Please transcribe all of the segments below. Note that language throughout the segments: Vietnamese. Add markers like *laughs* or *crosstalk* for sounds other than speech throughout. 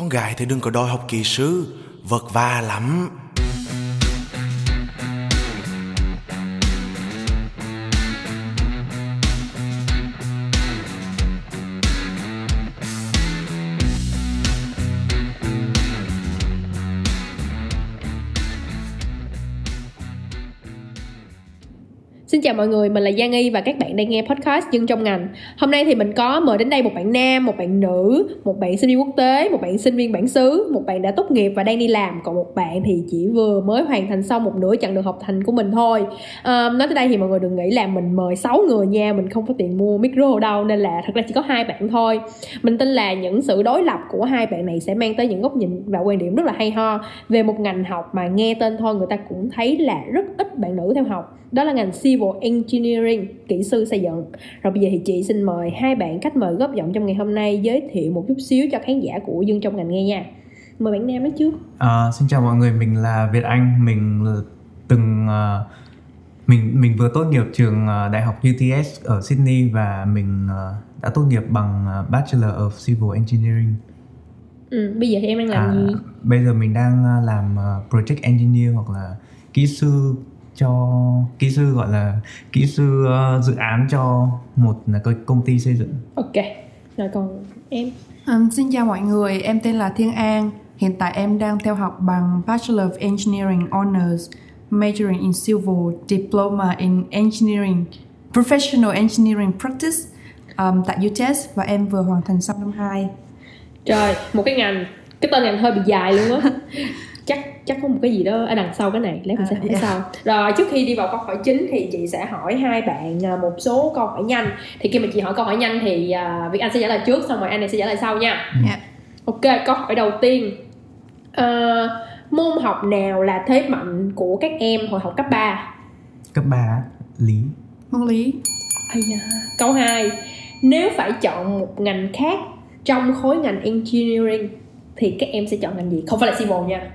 Con gái thì đừng có đòi học kỹ sư Vật vả lắm. Chào mọi người, mình là Giang Y và các bạn đang nghe podcast Dân trong ngành. Hôm nay thì mình có mời đến đây một bạn nam, một bạn nữ, một bạn sinh viên quốc tế, một bạn sinh viên bản xứ, một bạn đã tốt nghiệp và đang đi làm, còn một bạn thì chỉ vừa mới hoàn thành xong một nửa chặng đường học thành của mình thôi. À, nói tới đây thì mọi người đừng nghĩ là mình mời 6 người nha, mình không có tiền mua micro đâu nên là thật ra chỉ có hai bạn thôi. Mình tin là những sự đối lập của hai bạn này sẽ mang tới những góc nhìn và quan điểm rất là hay ho về một ngành học mà nghe tên thôi người ta cũng thấy là rất ít bạn nữ theo học. Đó là ngành civil Engineering, kỹ sư xây dựng. Rồi bây giờ thì chị xin mời hai bạn khách mời góp giọng trong ngày hôm nay giới thiệu một chút xíu cho khán giả của Dương trong ngành nghe nha. Mời bạn Nam nói trước. À, xin chào mọi người, mình là Việt Anh, mình từng uh, mình mình vừa tốt nghiệp trường uh, Đại học UTS ở Sydney và mình uh, đã tốt nghiệp bằng uh, Bachelor of Civil Engineering. Ừ, bây giờ thì em đang làm à, gì? Bây giờ mình đang làm Project Engineer hoặc là kỹ sư cho kỹ sư gọi là kỹ sư uh, dự án cho một là công ty xây dựng. Ok. Rồi còn em. Um, xin chào mọi người, em tên là Thiên An. Hiện tại em đang theo học bằng Bachelor of Engineering Honors, majoring in Civil, Diploma in Engineering, Professional Engineering Practice um, tại UTS và em vừa hoàn thành xong năm 2. Trời, một cái ngành, cái tên ngành hơi bị dài luôn á. *laughs* chắc chắc có một cái gì đó ở đằng sau cái này lát mình sẽ hỏi yeah. sau. Rồi trước khi đi vào câu hỏi chính thì chị sẽ hỏi hai bạn à, một số câu hỏi nhanh. Thì khi mà chị hỏi câu hỏi nhanh thì uh, Việt Anh sẽ trả lời trước xong rồi anh này sẽ trả lời sau nha. Yeah. ok câu hỏi đầu tiên. Uh, môn học nào là thế mạnh của các em hồi học cấp 3 cấp 3 lý. Môn lý. Ây da. câu 2 nếu phải chọn một ngành khác trong khối ngành engineering thì các em sẽ chọn ngành gì? Không phải là civil nha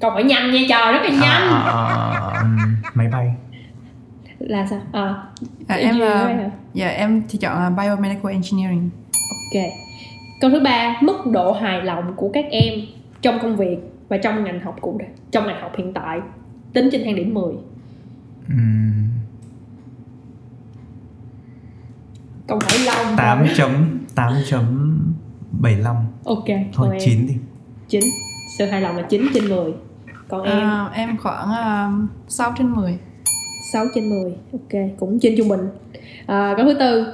câu hỏi nhanh nha trời rất là à, nhanh. à, à, à, máy bay. Là sao? À, à em là dạ em thì chọn là biomedical engineering. Ok. Câu thứ ba mức độ hài lòng của các em trong công việc và trong ngành học cụ thể trong ngành học hiện tại tính trên thang điểm 10 uhm. câu hỏi lâu 8 chấm 8 chấm 75 ok thôi 9 đi. 9 sự hài lòng là 9 trên 10 còn em à, em? khoảng uh, 6 trên 10 6 trên 10 ok cũng trên trung bình. À, câu thứ tư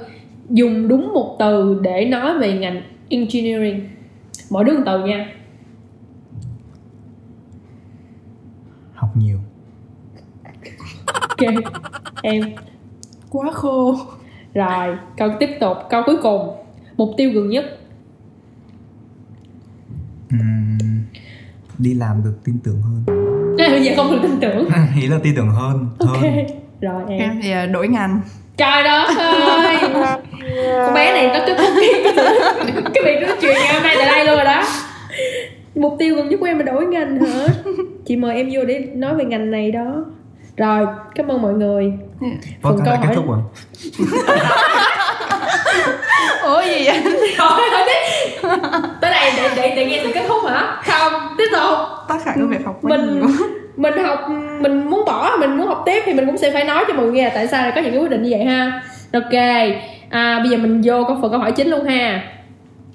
dùng đúng một từ để nói về ngành engineering. Mỗi đứa một từ nha. Học nhiều. Ok em. Quá khô. Rồi câu tiếp tục câu cuối cùng. Mục tiêu gần nhất đi làm được tin tưởng hơn. À, bây giờ không được tin tưởng. *laughs* Ý là tin tưởng hơn ok hơn. rồi em. Em thì à, đổi ngành. Trời đó ơi. Con bé này nó kết thúc cái việc nói chuyện ngày hôm nay tại đây luôn rồi đó. Mục tiêu gần nhất của em là đổi ngành hả? Chị mời em vô để nói về ngành này đó. Rồi cảm ơn mọi người. Phần câu hỏi. kết thúc rồi *laughs* ủa gì vậy? *laughs* Tới đây để để để nghe sự kết thúc hả? Không. Tiếp tục. Tất cả các việc học mình mình học mình muốn bỏ mình muốn học tiếp thì mình cũng sẽ phải nói cho mọi người nghe là tại sao lại có những cái quyết định như vậy ha. Ok. À, bây giờ mình vô có phần câu hỏi chính luôn ha.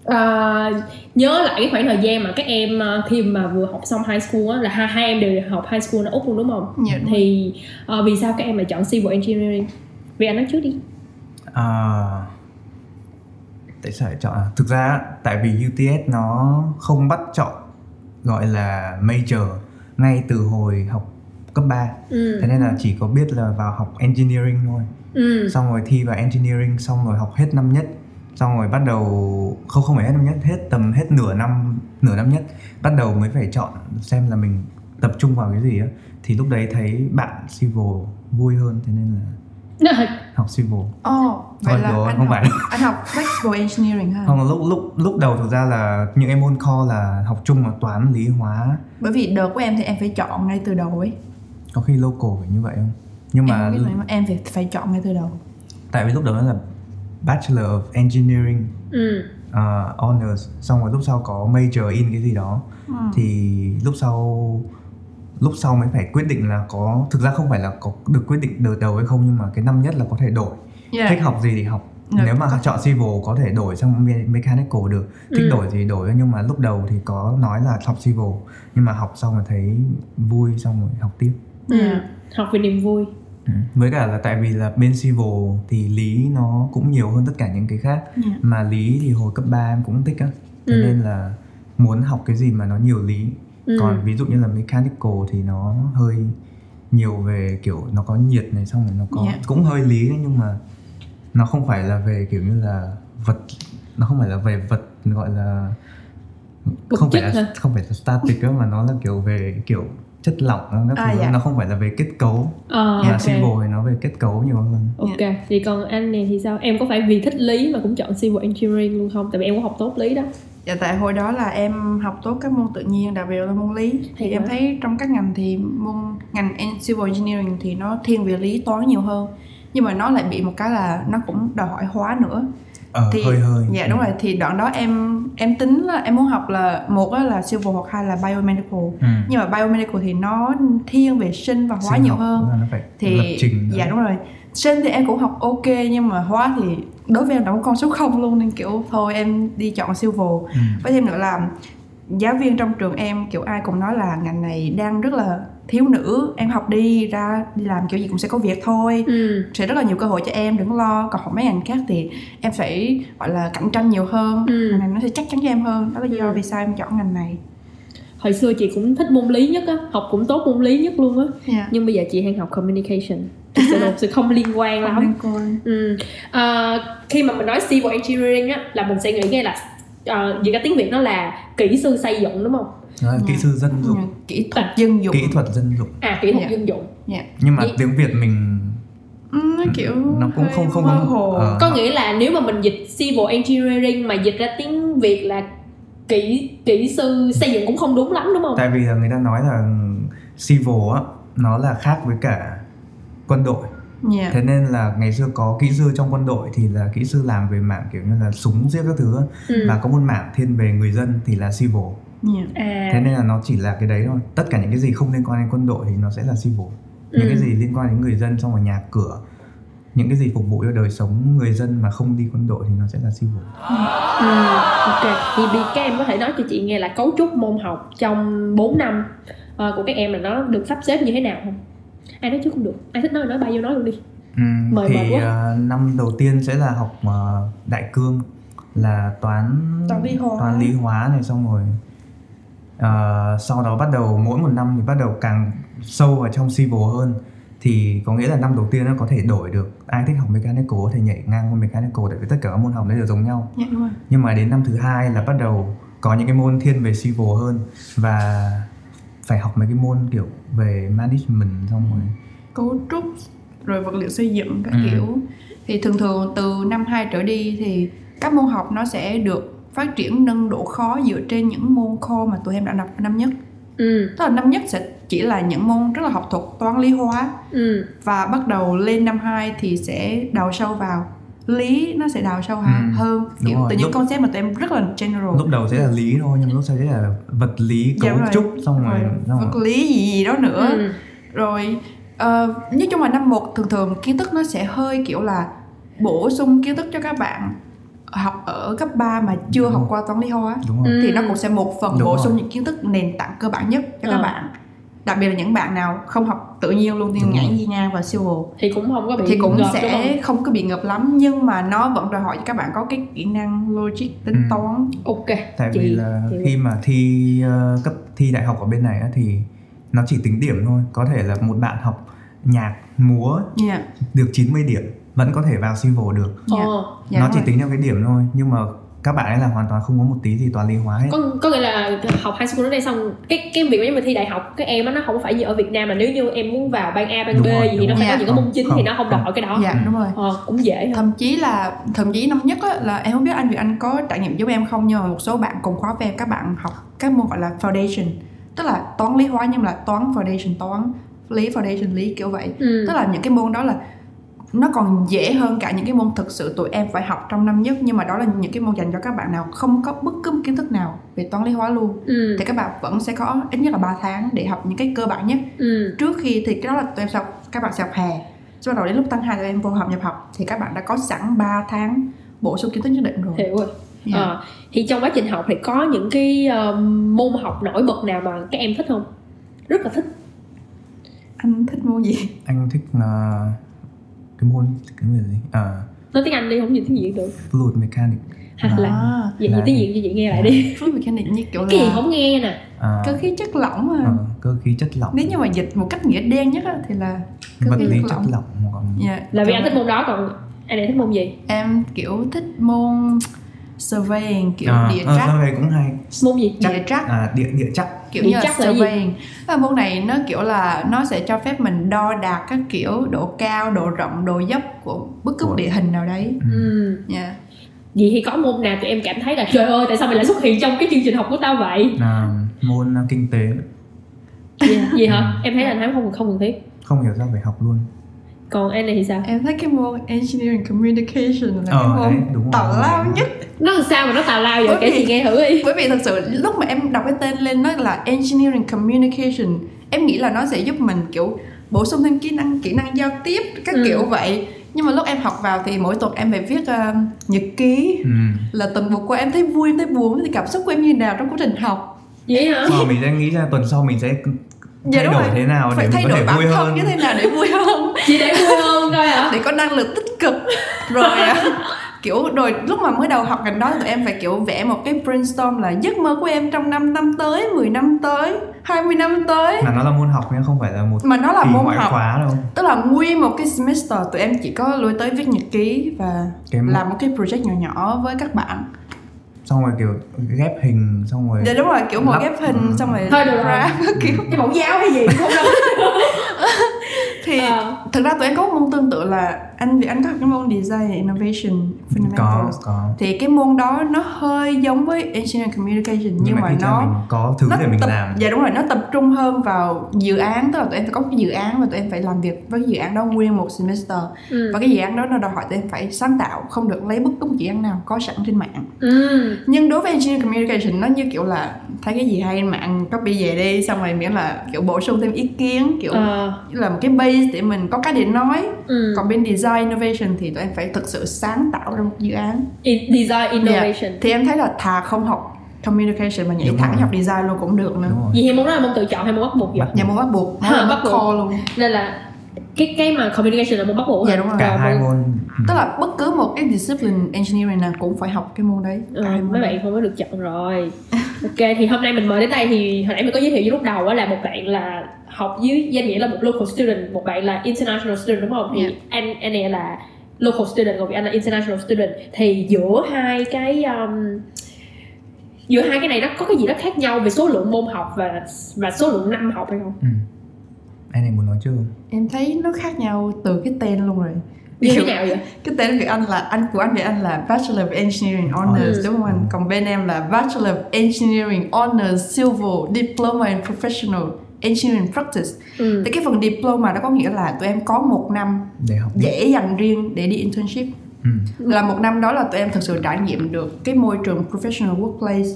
À, nhớ lại cái khoảng thời gian mà các em à, khi mà vừa học xong high school á là hai, hai em đều học high school ở úc luôn đúng không? Dạ, đúng thì uh, vì sao các em lại chọn civil engineering? Vì anh nói trước đi. À, tại sao lại chọn à? thực ra tại vì UTS nó không bắt chọn gọi là major ngay từ hồi học cấp 3 ừ. thế nên là chỉ có biết là vào học engineering thôi ừ. xong rồi thi vào engineering xong rồi học hết năm nhất xong rồi bắt đầu không không phải hết năm nhất hết tầm hết nửa năm nửa năm nhất bắt đầu mới phải chọn xem là mình tập trung vào cái gì á thì lúc đấy thấy bạn civil vui hơn thế nên là học civil. Ồ, oh, vậy là rồi, anh không học, phải. *laughs* anh học flexible engineering ha? Không, lúc lúc lúc đầu thực ra là những em môn core là học chung là toán, lý, hóa. Bởi vì đợt của em thì em phải chọn ngay từ đầu ấy. Có khi local phải như vậy không? Nhưng mà em, mà em phải phải chọn ngay từ đầu. Tại vì lúc đó là Bachelor of Engineering. Ừ. uh, honors xong rồi lúc sau có major in cái gì đó ừ. thì lúc sau lúc sau mới phải quyết định là có thực ra không phải là có được quyết định đợt đầu hay không nhưng mà cái năm nhất là có thể đổi yeah. thích học gì thì học được. nếu mà chọn civil có thể đổi sang mechanical được thích ừ. đổi gì đổi nhưng mà lúc đầu thì có nói là học civil nhưng mà học xong rồi thấy vui xong rồi học tiếp ừ. học vì niềm vui ừ. với cả là tại vì là bên civil thì lý nó cũng nhiều hơn tất cả những cái khác yeah. mà lý thì hồi cấp 3 em cũng thích á thế ừ. nên là muốn học cái gì mà nó nhiều lý ừ. còn ví dụ như là mechanical thì nó hơi nhiều về kiểu nó có nhiệt này xong rồi nó có yeah. cũng hơi lý đấy nhưng mà nó không phải là về kiểu như là vật nó không phải là về vật gọi là không phải là hả? không phải là static đó, mà nó là kiểu về kiểu chất lỏng các à, dạ. nó không phải là về kết cấu à, mà okay. civil thì nó về kết cấu nhiều hơn ok yeah. thì còn anh này thì sao em có phải vì thích lý mà cũng chọn civil engineering luôn không tại vì em có học tốt lý đó dạ tại hồi đó là em học tốt các môn tự nhiên đặc biệt là môn lý. Thì, em thấy trong các ngành thì môn ngành civil engineering thì nó thiên về lý toán nhiều hơn. Nhưng mà nó lại bị một cái là nó cũng đòi hỏi hóa nữa. Ờ, thì hơi hơi dạ đúng ừ. rồi. Thì đoạn đó em em tính là em muốn học là một là civil hoặc hai là biomedical. Ừ. nhưng mà biomedical thì nó thiên về sinh và hóa sinh nhiều hơn. nó phải thì lập trình dạ đúng rồi sinh thì em cũng học ok nhưng mà hóa thì đối với em có con số không luôn nên kiểu thôi em đi chọn civil ừ. với thêm nữa là giáo viên trong trường em kiểu ai cũng nói là ngành này đang rất là thiếu nữ em học đi ra đi làm kiểu gì cũng sẽ có việc thôi ừ. sẽ rất là nhiều cơ hội cho em đừng lo còn học mấy ngành khác thì em phải gọi là cạnh tranh nhiều hơn ừ. ngành này nó sẽ chắc chắn cho em hơn đó là do ừ. vì sao em chọn ngành này hồi xưa chị cũng thích môn lý nhất á học cũng tốt môn lý nhất luôn á yeah. Dạ. nhưng bây giờ chị hay học communication sự một sự không liên quan lắm liên quan. Ừ. À, khi mà mình nói civil engineering á là mình sẽ nghĩ ngay là uh, vì cái tiếng việt nó là kỹ sư xây dựng đúng không đó, kỹ sư dân dụng yeah. kỹ thuật dân dụng kỹ thuật dân dụng à kỹ thuật yeah. dân dụng yeah. nhưng mà Vậy... tiếng việt mình nó kiểu nó cũng không không không hồ. Uh, có nghĩa là nếu mà mình dịch civil engineering mà dịch ra tiếng việt là kỹ kỹ sư xây dựng cũng không đúng lắm đúng không tại vì là người ta nói là civil á nó là khác với cả quân đội Yeah. Thế nên là ngày xưa có kỹ sư trong quân đội thì là kỹ sư làm về mạng kiểu như là súng giết các thứ ừ. và có một mạng thiên về người dân thì là civil. Yeah. À. Thế nên là nó chỉ là cái đấy thôi. Tất cả những cái gì không liên quan đến quân đội thì nó sẽ là civil. Những ừ. cái gì liên quan đến người dân xong rồi nhà cửa những cái gì phục vụ cho đời sống người dân mà không đi quân đội thì nó sẽ là civil. Ừ, ok. Thì vì các em có thể nói cho chị nghe là cấu trúc môn học trong 4 năm uh, của các em là nó được sắp xếp như thế nào không? Ai nói trước không được. Ai thích nói nói bao nhiêu nói luôn đi. Ừ, mời thì uh, năm đầu tiên sẽ là học uh, đại cương là toán toán lý hóa. toán lý hóa này xong rồi uh, sau đó bắt đầu mỗi một năm thì bắt đầu càng sâu vào trong civil hơn. Thì có nghĩa là năm đầu tiên nó có thể đổi được. Ai thích học mechanical có thể nhảy ngang qua mechanical tại vì tất cả các môn học đấy đều giống nhau. Đúng rồi. nhưng mà đến năm thứ hai là bắt đầu có những cái môn thiên về civil hơn. Và phải học mấy cái môn kiểu về management xong rồi cấu trúc rồi vật liệu xây dựng các ừ. kiểu thì thường thường từ năm 2 trở đi thì các môn học nó sẽ được phát triển nâng độ khó dựa trên những môn core mà tụi em đã đọc năm nhất ừ. tức là năm nhất sẽ chỉ là những môn rất là học thuật toán lý hóa ừ. và bắt đầu lên năm 2 thì sẽ đào sâu vào lý nó sẽ đào sâu ừ. hơn kiểu từ những lúc, concept mà tụi em rất là general lúc đầu sẽ là lý thôi nhưng lúc sau sẽ là vật lý cấu dạ trúc xong rồi, rồi vật lý gì gì đó nữa ừ. rồi uh, nói chung là năm một thường thường kiến thức nó sẽ hơi kiểu là bổ sung kiến thức cho các bạn học ở cấp 3 mà chưa Đúng học rồi. qua toán lý hóa rồi. thì nó cũng sẽ một phần Đúng bổ sung những kiến thức nền tảng cơ bản nhất cho ừ. các bạn đặc biệt là những bạn nào không học tự nhiên luôn thì Đúng nhảy di ngang vào civil thì cũng không có bị thì cũng ngợp, sẽ không? không có bị ngập lắm nhưng mà nó vẫn đòi hỏi các bạn có cái kỹ năng logic tính ừ. toán ok tại Chị, vì là thì... khi mà thi uh, cấp thi đại học ở bên này á, thì nó chỉ tính điểm thôi có thể là một bạn học nhạc múa yeah. được 90 điểm vẫn có thể vào civil được yeah. Dạ. nó chỉ tính theo cái điểm thôi nhưng mà các bạn ấy là hoàn toàn không có một tí gì toán lý hóa hết. Có có nghĩa là học high school ở đây xong cái cái việc mà thi đại học các em nó không phải như ở Việt Nam là nếu như em muốn vào ban A ban đúng B rồi, gì thì nó phải có những cái môn chính thì nó không đòi hỏi cái đó. Dạ đúng rồi. Ờ, cũng dễ hơn. thậm chí là thậm chí năm nhất á, là em không biết anh Việt Anh có trải nghiệm giống em không nhưng mà một số bạn cùng khóa về các bạn học các môn gọi là foundation. Tức là toán lý hóa nhưng mà là toán foundation toán lý foundation lý kiểu vậy. Ừ. tức là những cái môn đó là nó còn dễ hơn cả những cái môn thực sự tụi em phải học trong năm nhất nhưng mà đó là những cái môn dành cho các bạn nào không có bất cứ một kiến thức nào về toán lý hóa luôn. Ừ. thì các bạn vẫn sẽ có ít nhất là 3 tháng để học những cái cơ bản nhất. Ừ. trước khi thì cái đó là tụi em sẽ các bạn sẽ học hè. Sau đó đến lúc tăng 2 tụi em vô học nhập học. Thì các bạn đã có sẵn 3 tháng bổ sung kiến thức nhất định rồi. Hiểu rồi. Yeah. Ờ, thì trong quá trình học thì có những cái um, môn học nổi bật nào mà các em thích không? Rất là thích. Anh thích môn gì? Anh thích uh, cái môn cái môn gì? À, nói tiếng anh đi không gì tiếng việt được. Fluid mechanics hoặc là à, vậy là- gì? Tiếng việt cho chị nghe lại đi. Fluid mechanics như kiểu cái gì là không nghe nè. À, cơ khí chất lỏng mà. Ờ, cơ khí chất lỏng. Nếu như mà dịch một cách nghĩa đen nhất á, thì là cơ vật khí lý chất lỏng. lỏng còn yeah. là vì anh thích môn đó còn anh này thích môn gì? Em kiểu thích môn surveying kiểu à, địa ờ, sao vậy cũng hay. Môn gì địa chất à, địa địa chắc kiểu Địa như là chất là gì? surveying. Và môn này nó kiểu là nó sẽ cho phép mình đo đạc các kiểu độ cao độ rộng độ dốc của bất cứ địa hình nào đấy. Ừ. yeah. vậy thì có môn nào tụi em cảm thấy là trời ơi tại sao mày lại xuất hiện trong cái chương trình học của tao vậy? Là môn uh, kinh tế. Gì, gì hả em thấy là thấy không không cần thiết. Không hiểu sao phải học luôn còn anh này thì sao? Em thấy cái môn engineering communication là Ờ, cái môn tào lao nhất. Nó làm sao mà nó tào lao vậy? Kể chị nghe thử đi. bởi vì thật sự lúc mà em đọc cái tên lên nó là engineering communication em nghĩ là nó sẽ giúp mình kiểu bổ sung thêm kỹ năng kỹ năng giao tiếp các Ừ. kiểu vậy. Nhưng mà lúc em học vào thì mỗi tuần em phải viết ờ, nhật ký ừ. là tuần vừa qua em thấy vui em thấy buồn thì cảm xúc của em như nào trong quá trình học. Vậy hả? Sau mình sẽ nghĩ ra tuần sau mình sẽ Dạ, thay đúng đổi rồi. thế nào phải để thay mình có đổi thể bản vui thân hơn? như thế nào để vui hơn? *laughs* Chị để vui hơn thôi hả? Để có năng lượng tích cực. Rồi à, kiểu rồi lúc mà mới đầu học ngành đó thì tụi em phải kiểu vẽ một cái brainstorm là giấc mơ của em trong 5 năm tới 10 năm tới 20 năm tới. Mà nó là môn học nhưng không phải là một mà nó là môn ngoại học. khóa đâu. Tức là nguyên một cái semester tụi em chỉ có lui tới viết nhật ký và Cái làm một cái project nhỏ nhỏ với các bạn xong rồi kiểu ghép hình xong rồi dạ đúng rồi kiểu một ghép hình ừ. xong rồi Thôi được rồi. *laughs* kiểu cái mẫu giáo hay gì không đâu *laughs* thì Ờ. thực ra tụi em có một môn tương tự là anh vì anh có học cái môn design innovation có fundamentals. Có thì cái môn đó nó hơi giống với engineering communication nhưng, mà, ít ra nó mình có thứ nó để mình tập, làm. dạ đúng rồi nó tập trung hơn vào dự án tức là tụi em phải có cái dự án và tụi em phải làm việc với dự án đó nguyên một semester. Ừ. và cái dự án đó nó đòi hỏi tụi em phải sáng tạo không được lấy bất cứ một dự án nào có sẵn trên mạng. Ừ. nhưng đối với engineering communication nó như kiểu là thấy cái gì hay trên mạng copy về đi. Xong rồi miễn là kiểu bổ sung thêm ý kiến kiểu Ờ, như là một cái base để mình có cái để nói. Ừ. còn bên design innovation thì tụi em phải thực sự sáng tạo ra một dự án. I- design innovation. Thì em thấy là thà không học communication mà nhảy Đúng thẳng rồi. học design luôn cũng được nữa. Vậy thì môn đó là môn tự chọn hay môn bắt buộc vậy? Bắt nhà môn bắt buộc. Nó là bắt buộc. luôn. Nên là cái cái mà communication là môn bắt buộc Dạ, đúng rồi. cả hai môn tức là bất cứ một cái discipline engineering nào cũng phải học cái môn đấy. Ừ, môn mấy bạn không có được chọn rồi. Ok thì hôm nay mình mời đến đây thì hồi nãy mình có giới thiệu với lúc đầu á là một bạn là học dưới danh nghĩa là một local student một bạn là international student đúng không thì Yeah. anh anh này là local student còn anh là international student thì giữa hai cái um, giữa hai cái này nó có cái gì đó khác nhau về số lượng môn học và và số lượng năm học hay không ừ. anh này muốn nói chưa em thấy nó khác nhau từ cái tên luôn rồi như thế nào vậy *laughs* cái tên Việt Anh là anh của anh Việt Anh là Bachelor of Engineering Honors Ừ. đúng không anh? Còn bên em là Bachelor of Engineering Honors Civil Diploma in Professional Engineering Practice. ừ. Thì cái phần diploma đó có nghĩa là tụi em có một năm để học dễ dành riêng để đi internship. ừ. Là một năm đó là tụi em thực sự trải nghiệm được cái môi trường professional workplace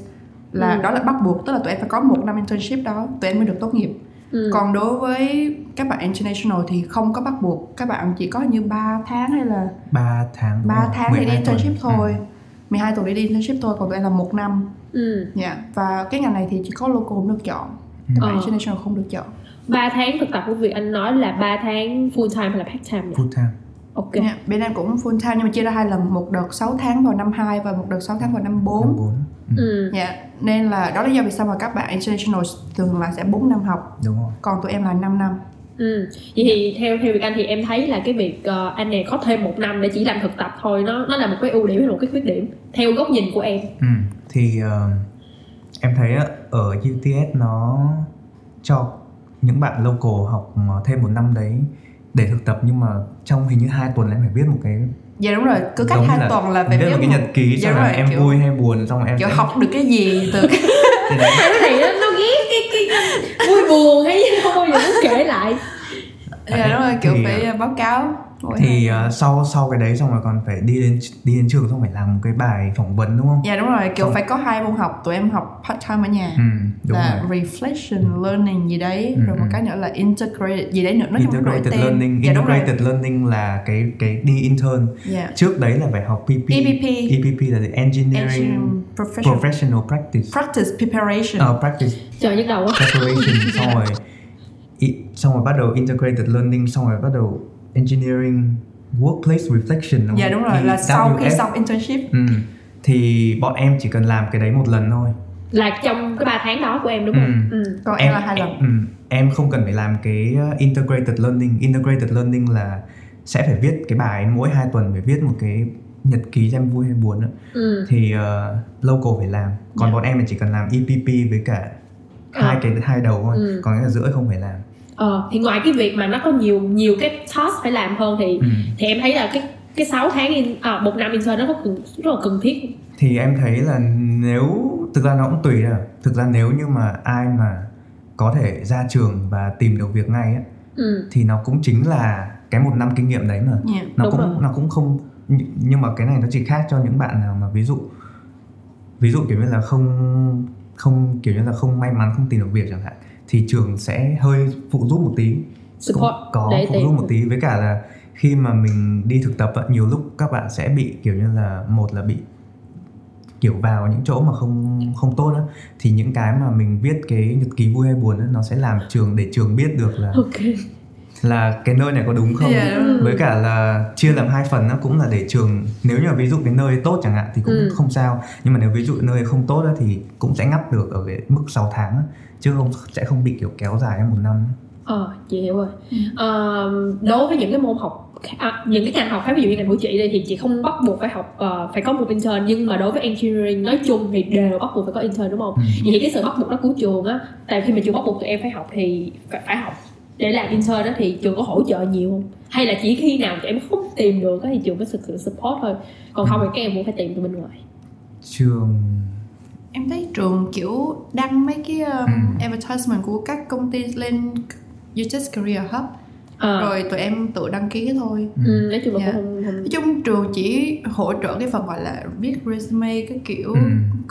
là Ừ. đó là bắt buộc tức là tụi em phải có một năm internship đó tụi em mới được tốt nghiệp Ừ. còn đối với các bạn international thì không có bắt buộc các bạn chỉ có như 3 tháng hay là 3 tháng đúng 3 không? tháng để đi 12 tuần. internship thôi Ừ. 12 tuần để đi internship thôi còn tụi em là một năm ừ. dạ và cái ngành này thì chỉ có local không được chọn Các bạn Ờ. international không được chọn 3 tháng thực tập của việc anh nói là 3 tháng full time hay là part time vậy? full time ok Dạ, bên em cũng full time nhưng mà chia ra hai lần một đợt 6 tháng vào năm 2 và một đợt 6 tháng vào năm 4 năm bốn ừ. ừ. dạ nên là đó là do vì sao mà các bạn international thường là sẽ 4 năm học đúng rồi còn tụi em là 5 năm Ừ. Vậy thì theo theo việc anh thì em thấy là cái việc ờ, anh này có thêm một năm để chỉ làm thực tập thôi nó nó là một cái ưu điểm hay một cái khuyết điểm theo góc nhìn của em. ừ. thì ờ, em thấy á, ở UTS nó cho những bạn local học ờ, thêm một năm đấy để thực tập nhưng mà trong hình như hai tuần em phải viết một cái dạ đúng rồi cứ cách hai tuần là phải viết một cái nhật ký dạ rồi, em kiểu- vui hay buồn xong rồi em kiểu sẽ học được cái gì từ *laughs* cái cái này nó, nó ghét cái cái vui buồn hay gì không bao giờ muốn kể lại. dạ đúng rồi kiểu Thì- phải báo cáo Ôi thì uh, sau sau cái đấy xong rồi còn phải đi đến đi đến trường xong phải làm một cái bài phỏng vấn đúng không? dạ đúng rồi kiểu Xong- phải có hai môn học tụi em học part time ở nhà Ừ, đúng là rồi. reflection learning gì đấy Ừ, rồi một ừ. cái nữa là integrated gì đấy nữa nó Integrated learning, dạ đúng rồi integrated learning là cái cái đi intern. dạ Trước đấy là phải học PP. EPP. EPP là engineering Engineering professional professional practice. practice preparation Ờ, practice trời nhức đầu quá preparation xong rồi *laughs* xong rồi bắt đầu integrated learning xong rồi bắt đầu engineering workplace reflection đúng dạ đúng rồi là sau khi EWF. xong internship ừ. thì bọn em chỉ cần làm cái đấy một lần thôi là trong cái 3 tháng đó của em đúng không Ừ. ừ. còn em, là hai lần ừ, em không cần phải làm cái uh, integrated learning integrated learning là sẽ phải viết cái bài mỗi hai tuần phải viết một cái nhật ký xem vui hay buồn nữa. Ừ. thì uh, local phải làm còn Dạ. bọn em thì chỉ cần làm EPP với cả Ờ. hai cái hai đầu thôi Ừ. còn cái là rưỡi không phải làm Ờ, thì ngoài cái việc mà nó có nhiều nhiều cái task phải làm hơn thì ừ. thì em thấy là cái cái 6 tháng in, à, một năm intern nó có cần, rất là cần thiết thì em thấy là nếu thực ra nó cũng tùy đâu thực ra nếu như mà ai mà có thể ra trường và tìm được việc ngay á ừ. thì nó cũng chính là cái một năm kinh nghiệm đấy mà dạ nó cũng rồi. nó cũng không nh- nhưng mà cái này nó chỉ khác cho những bạn nào mà ví dụ ví dụ kiểu như là không không kiểu như là không may mắn không tìm được việc chẳng hạn thì trường sẽ hơi phụ giúp một tí. Support. cũng có để phụ tìm giúp một tí. Với cả là khi mà mình đi thực tập á, nhiều lúc các bạn sẽ bị kiểu như là một là bị kiểu vào những chỗ mà không không tốt á thì những cái mà mình viết cái nhật ký vui hay buồn á nó sẽ làm trường để trường biết được là ok. là cái nơi này có đúng không. Đúng rồi. với cả là chia làm hai phần nó cũng là để trường nếu như mà ví dụ cái nơi tốt chẳng hạn thì cũng Ừ. không sao. Nhưng mà nếu ví dụ nơi không tốt á, thì cũng sẽ ngắt được ở cái mức 6 tháng á, chứ không sẽ không bị kiểu kéo dài một năm ờ chị hiểu rồi. Ừ. Ờ, đối với những cái môn học à, những cái ngành học khác ví dụ như ngành của chị đây thì chị không bắt buộc phải học ờ, phải có một intern nhưng mà đối với engineering nói chung thì đều bắt buộc phải có intern đúng không? Ừ. vậy thì cái sự bắt buộc đó của trường á tại khi mà trường bắt buộc tụi em phải học thì phải, phải học để làm intern đó thì trường có hỗ trợ nhiều không? Hay là chỉ khi nào tụi em không tìm được á thì trường có sự, sự support thôi? Còn không thì các em cũng phải tìm từ bên ngoài. Trường em thấy trường kiểu đăng mấy cái um, Ừ. advertisement của các công ty lên UTS Career Hub Ờ, rồi tụi em tự đăng ký thôi ừ, nói chung là Dạ. cũng không, không nói chung trường chỉ hỗ trợ cái phần gọi là viết resume cái kiểu Ừ.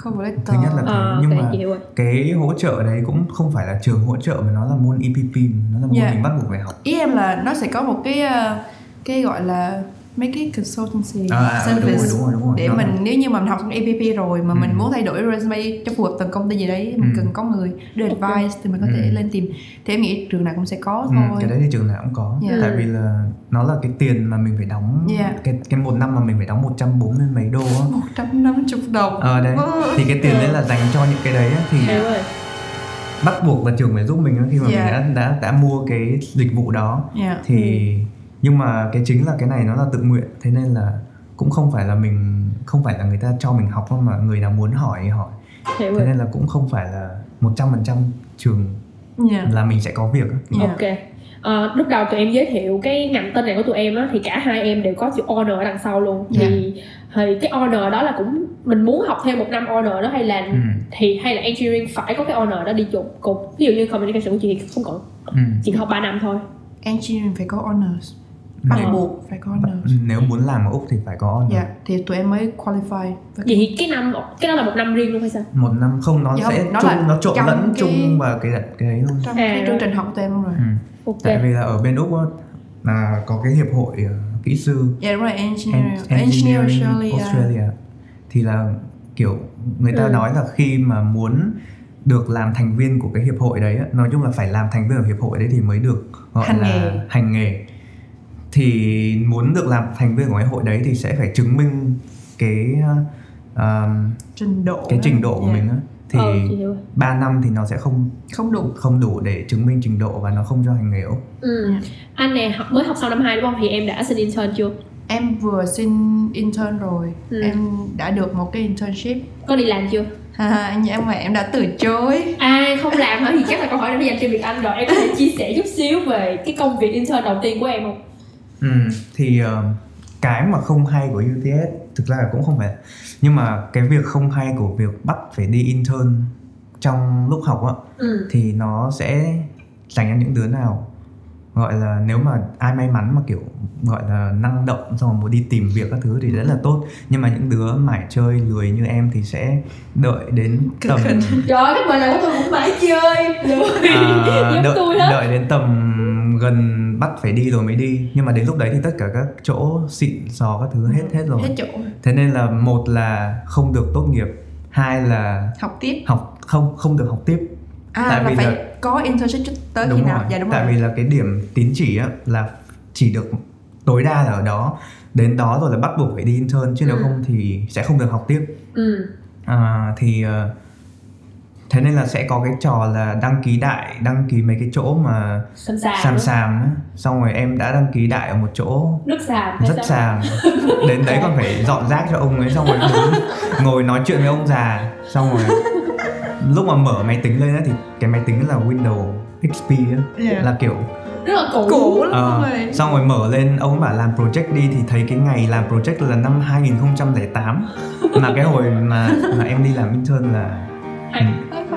cover letter Thứ nhất là thế, Ờ, nhưng mà cái hỗ trợ đấy cũng không phải là trường hỗ trợ mà nó là môn EPP nó là môn Dạ. mình bắt buộc phải học ý em là nó sẽ có một cái cái gọi là mấy cái consultancy À, à, đúng service rồi, đúng rồi, đúng rồi. để là- mình nếu như mà mình học xong EPP rồi mà Ừ. mình muốn thay đổi resume cho phù hợp từng công ty gì đấy mình Ừ. cần có người đưa advice thì mình có thể Ừ. lên tìm thì em nghĩ trường nào cũng sẽ có Ừ, thôi cái đấy thì trường nào cũng có Dạ. tại vì là nó là cái tiền mà mình phải đóng Dạ. cái cái một năm mà mình phải đóng 140 mấy đô á 150 đồng ờ đấy thì cái tiền đấy là dành cho những cái đấy á, thì rồi bắt buộc là trường phải giúp mình khi mà Dạ. mình đã đã đã mua cái dịch vụ đó Dạ. thì nhưng mà cái chính là cái này nó là tự nguyện thế nên là cũng không phải là mình không phải là người ta cho mình học đâu mà người nào muốn hỏi thì hỏi thế rồi nên là cũng không phải là 100% trường Dạ. là mình sẽ có việc á. Dạ. ok Ờ, lúc đầu tụi em giới thiệu cái ngành tên này của tụi em á thì cả hai em đều có chữ honor ở đằng sau luôn thì thì cái honor đó là cũng mình muốn học thêm một năm honor đó hay là Ừ. thì hay là engineering phải có cái honor đó đi chung cùng ví dụ như communication của chị thì không cần Ừ. chị học 3 năm thôi engineering phải có honors bắt Ờ. buộc phải có honors. Nếu muốn làm ở úc thì phải có honor. dạ thì tụi em mới qualify. Vậy thì cái năm cái đó là một năm riêng luôn hay sao? Một năm không nó Dạ sẽ nó chung nó trộn lẫn cái- chung vào cái cái đấy luôn. trong À, cái chương trình học của tụi em luôn rồi. Ừ. ok. Tại vì là ở bên úc á, là có cái hiệp hội ờ, kỹ sư. Dạ đúng rồi engineering En- engineering Australia, Australia. Thì là kiểu người ta Ừ. nói là khi mà muốn được làm thành viên của cái hiệp hội đấy á, nói chung là phải làm thành viên của hiệp hội đấy thì mới được gọi Hành là nghề. hành nghề thì muốn được làm thành viên của cái hội đấy thì sẽ phải chứng minh cái uh, trình độ cái trình độ của Dạ. mình á. Thì ờ chị hiểu rồi. 3 năm thì nó sẽ không không đủ. không đủ để chứng minh trình độ và nó không cho hành nghề Úc. ừ. anh nè học mới học sau năm hai đúng không? Thì em đã xin intern chưa? Em vừa xin intern rồi. Ừ. em đã được một cái internship. Có đi làm chưa? Ha nhưng mà em đã từ chối. À không làm hả? Thì chắc là câu hỏi đó dành cho Việt Anh rồi. Em có thể chia sẻ chút xíu về cái công việc intern đầu tiên của em không? Ừ, thì ờ, cái mà không hay của UTS thực ra là cũng không phải. Nhưng mà cái việc không hay của việc bắt phải đi intern trong lúc học á Ừ. thì nó sẽ dành cho những đứa nào gọi là nếu mà ai may mắn mà kiểu gọi là năng động xong rồi muốn đi tìm việc các thứ thì rất là tốt. Nhưng mà những đứa mải chơi lười như em thì sẽ đợi đến tầm trời các bạn là của tôi cũng mãi chơi. *laughs* Lười. *laughs* À, đợi, tôi đó đợi đến tầm gần bắt phải đi rồi mới đi. Nhưng mà đến lúc đấy thì tất cả các chỗ xịn sò các thứ hết hết rồi. hết chỗ. Thế nên là một là không được tốt nghiệp hai là học tiếp. học không không được học tiếp. À Tại là vì phải là- có internship tới khi đúng nào? rồi. Dạ đúng tại rồi. vì là cái điểm tín chỉ á là chỉ được tối đa là ở đó. Đến đó rồi là bắt buộc phải đi intern chứ nếu Ừ. không thì sẽ không được học tiếp. Ừ. À, thì ờ, thế nên là sẽ có cái trò là đăng ký đại đăng ký mấy cái chỗ mà xàm á. xàm á. Xong rồi em đã đăng ký đại ở một chỗ rất xàm hay rất sao? xàm. Đến đấy còn phải dọn rác cho ông ấy xong rồi đứng ngồi nói chuyện với ông già. Xong rồi lúc mà mở máy tính lên á thì cái máy tính là Windows XP á. Dạ. là kiểu rất là cũ. Cũ lắm ờ, rồi xong rồi mở lên ông bảo làm project đi thì thấy cái ngày làm project là năm 2008 mà cái hồi mà mà em đi làm intern là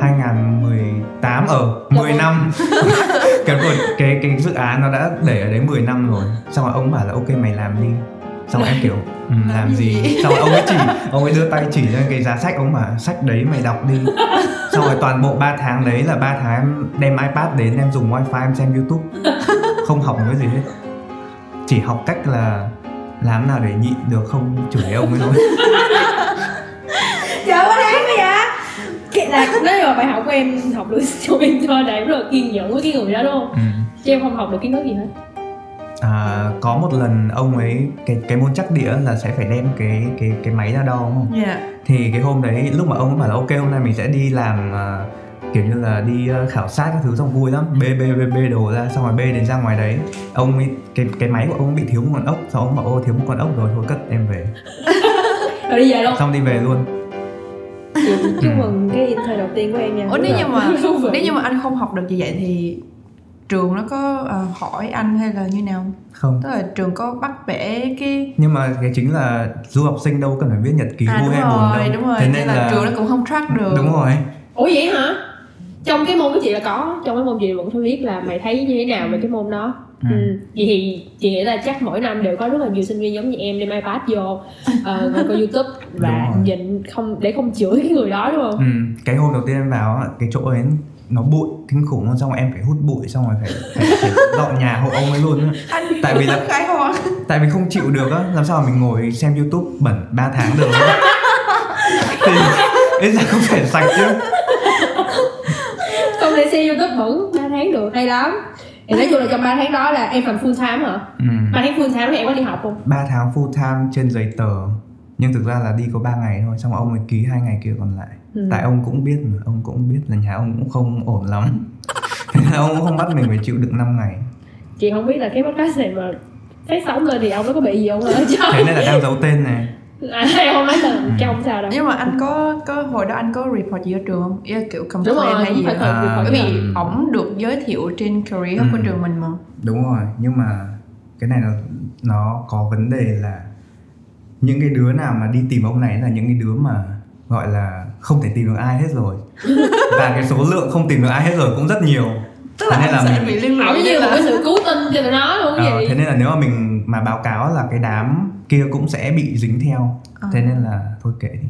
2018 ở 10 năm. *laughs* Cái, cái cái cái dự án nó đã để ở đấy 10 năm rồi. Xong rồi ông bảo là ok mày làm đi. Xong rồi em kiểu *laughs* ừ, làm gì? xong rồi ông ấy chỉ ông ấy đưa tay chỉ lên cái giá sách ông bảo sách đấy mày đọc đi. *laughs* Xong rồi toàn bộ 3 tháng đấy là 3 tháng em đem ipad đến em dùng wifi em xem youtube. Không học cái gì hết. Chỉ học cách là làm nào để nhịn được không chửi ông ấy thôi em học được trong intern là em rất là kiên nhẫn với cái người đó đúng không? Ừ. chứ em không học được kiến thức gì hết. À, có một lần ông ấy cái cái môn chắc địa là sẽ phải đem cái cái cái máy ra đo đúng không? dạ. Thì cái hôm đấy lúc mà ông ấy bảo là ok hôm nay mình sẽ đi làm à, kiểu như là đi à, khảo sát các thứ xong vui lắm. Bê bê bê bê đồ ra xong rồi bê đến ra ngoài đấy. Ông ấy cái cái máy của ông bị thiếu một con ốc xong ông bảo ô thiếu một con ốc rồi thôi cất em về. *laughs* Rồi đi về luôn. Xong đi về luôn chúc mừng cái intern đầu tiên của em nha. Ủa nếu như mà nếu như mà anh không học được như vậy thì trường nó có ờ, hỏi anh hay là như nào? Không? không Tức là trường có bắt bẻ cái nhưng mà cái chính là du học sinh đâu cần phải viết nhật ký à vui hay buồn rồi đâu. đúng rồi. Thế nên nên là, là trường nó cũng không track được. Đúng rồi. Ủa vậy hả trong cái môn của chị là có trong cái môn chị vẫn phải biết là mày thấy như thế nào về cái môn đó. Ừ. ừ. vậy thì chị nghĩ là chắc mỗi năm đều có rất là nhiều sinh viên giống như em đem ipad vô ờ, ngồi coi youtube *laughs* và nhìn không để không chửi cái người đó đúng không? Ừ, cái hôm đầu tiên em vào á, cái chỗ ấy nó bụi kinh khủng luôn xong rồi em phải hút bụi xong rồi phải, phải, phải *laughs* dọn nhà hộ ông ấy luôn Tại vì là- tại vì không chịu được á làm sao mà mình ngồi xem youtube bẩn 3 tháng được? *laughs* Thì ít ra cũng phải sạch chứ xem youtube bẩn ba tháng được. Hay lắm. Thì nói chung là trong 3 tháng đó là em làm full time hả? Ừ. ba tháng full time thì em có đi học không? 3 tháng full time trên giấy tờ. Nhưng thực ra là đi có 3 ngày thôi xong ông ấy ký hai ngày kia còn lại. Ừ. tại ông cũng biết mà ông cũng biết là nhà ông cũng không ổn lắm. *laughs* Ông cũng không bắt mình phải chịu đựng 5 ngày. Chị không biết là cái podcast này mà phát sóng lên thì ông nó có bị gì không hả? Thế nên là đang giấu tên này à, không nói là cho không sao đâu. Nhưng mà anh có có hồi đó anh có report gì ở trường không? Ý là kiểu đúng complain rồi hay gì phải À, bởi vì Ừ. ổng được giới thiệu trên career hub của Ừ. trường mình mà. Đúng rồi nhưng mà cái này nó nó có vấn đề là những cái đứa nào mà đi tìm ông này là những cái đứa mà gọi là không thể tìm được ai hết rồi. *laughs* Và cái số lượng không tìm được ai hết rồi cũng rất nhiều. Tức là nên là mình- bị liên ổng như như một là cái sự cứu tinh cho tụi nó Ờ, thế nên là nếu mà mình mà báo cáo là cái đám kia cũng sẽ bị dính theo. Ờ. thế nên là thôi kệ đi.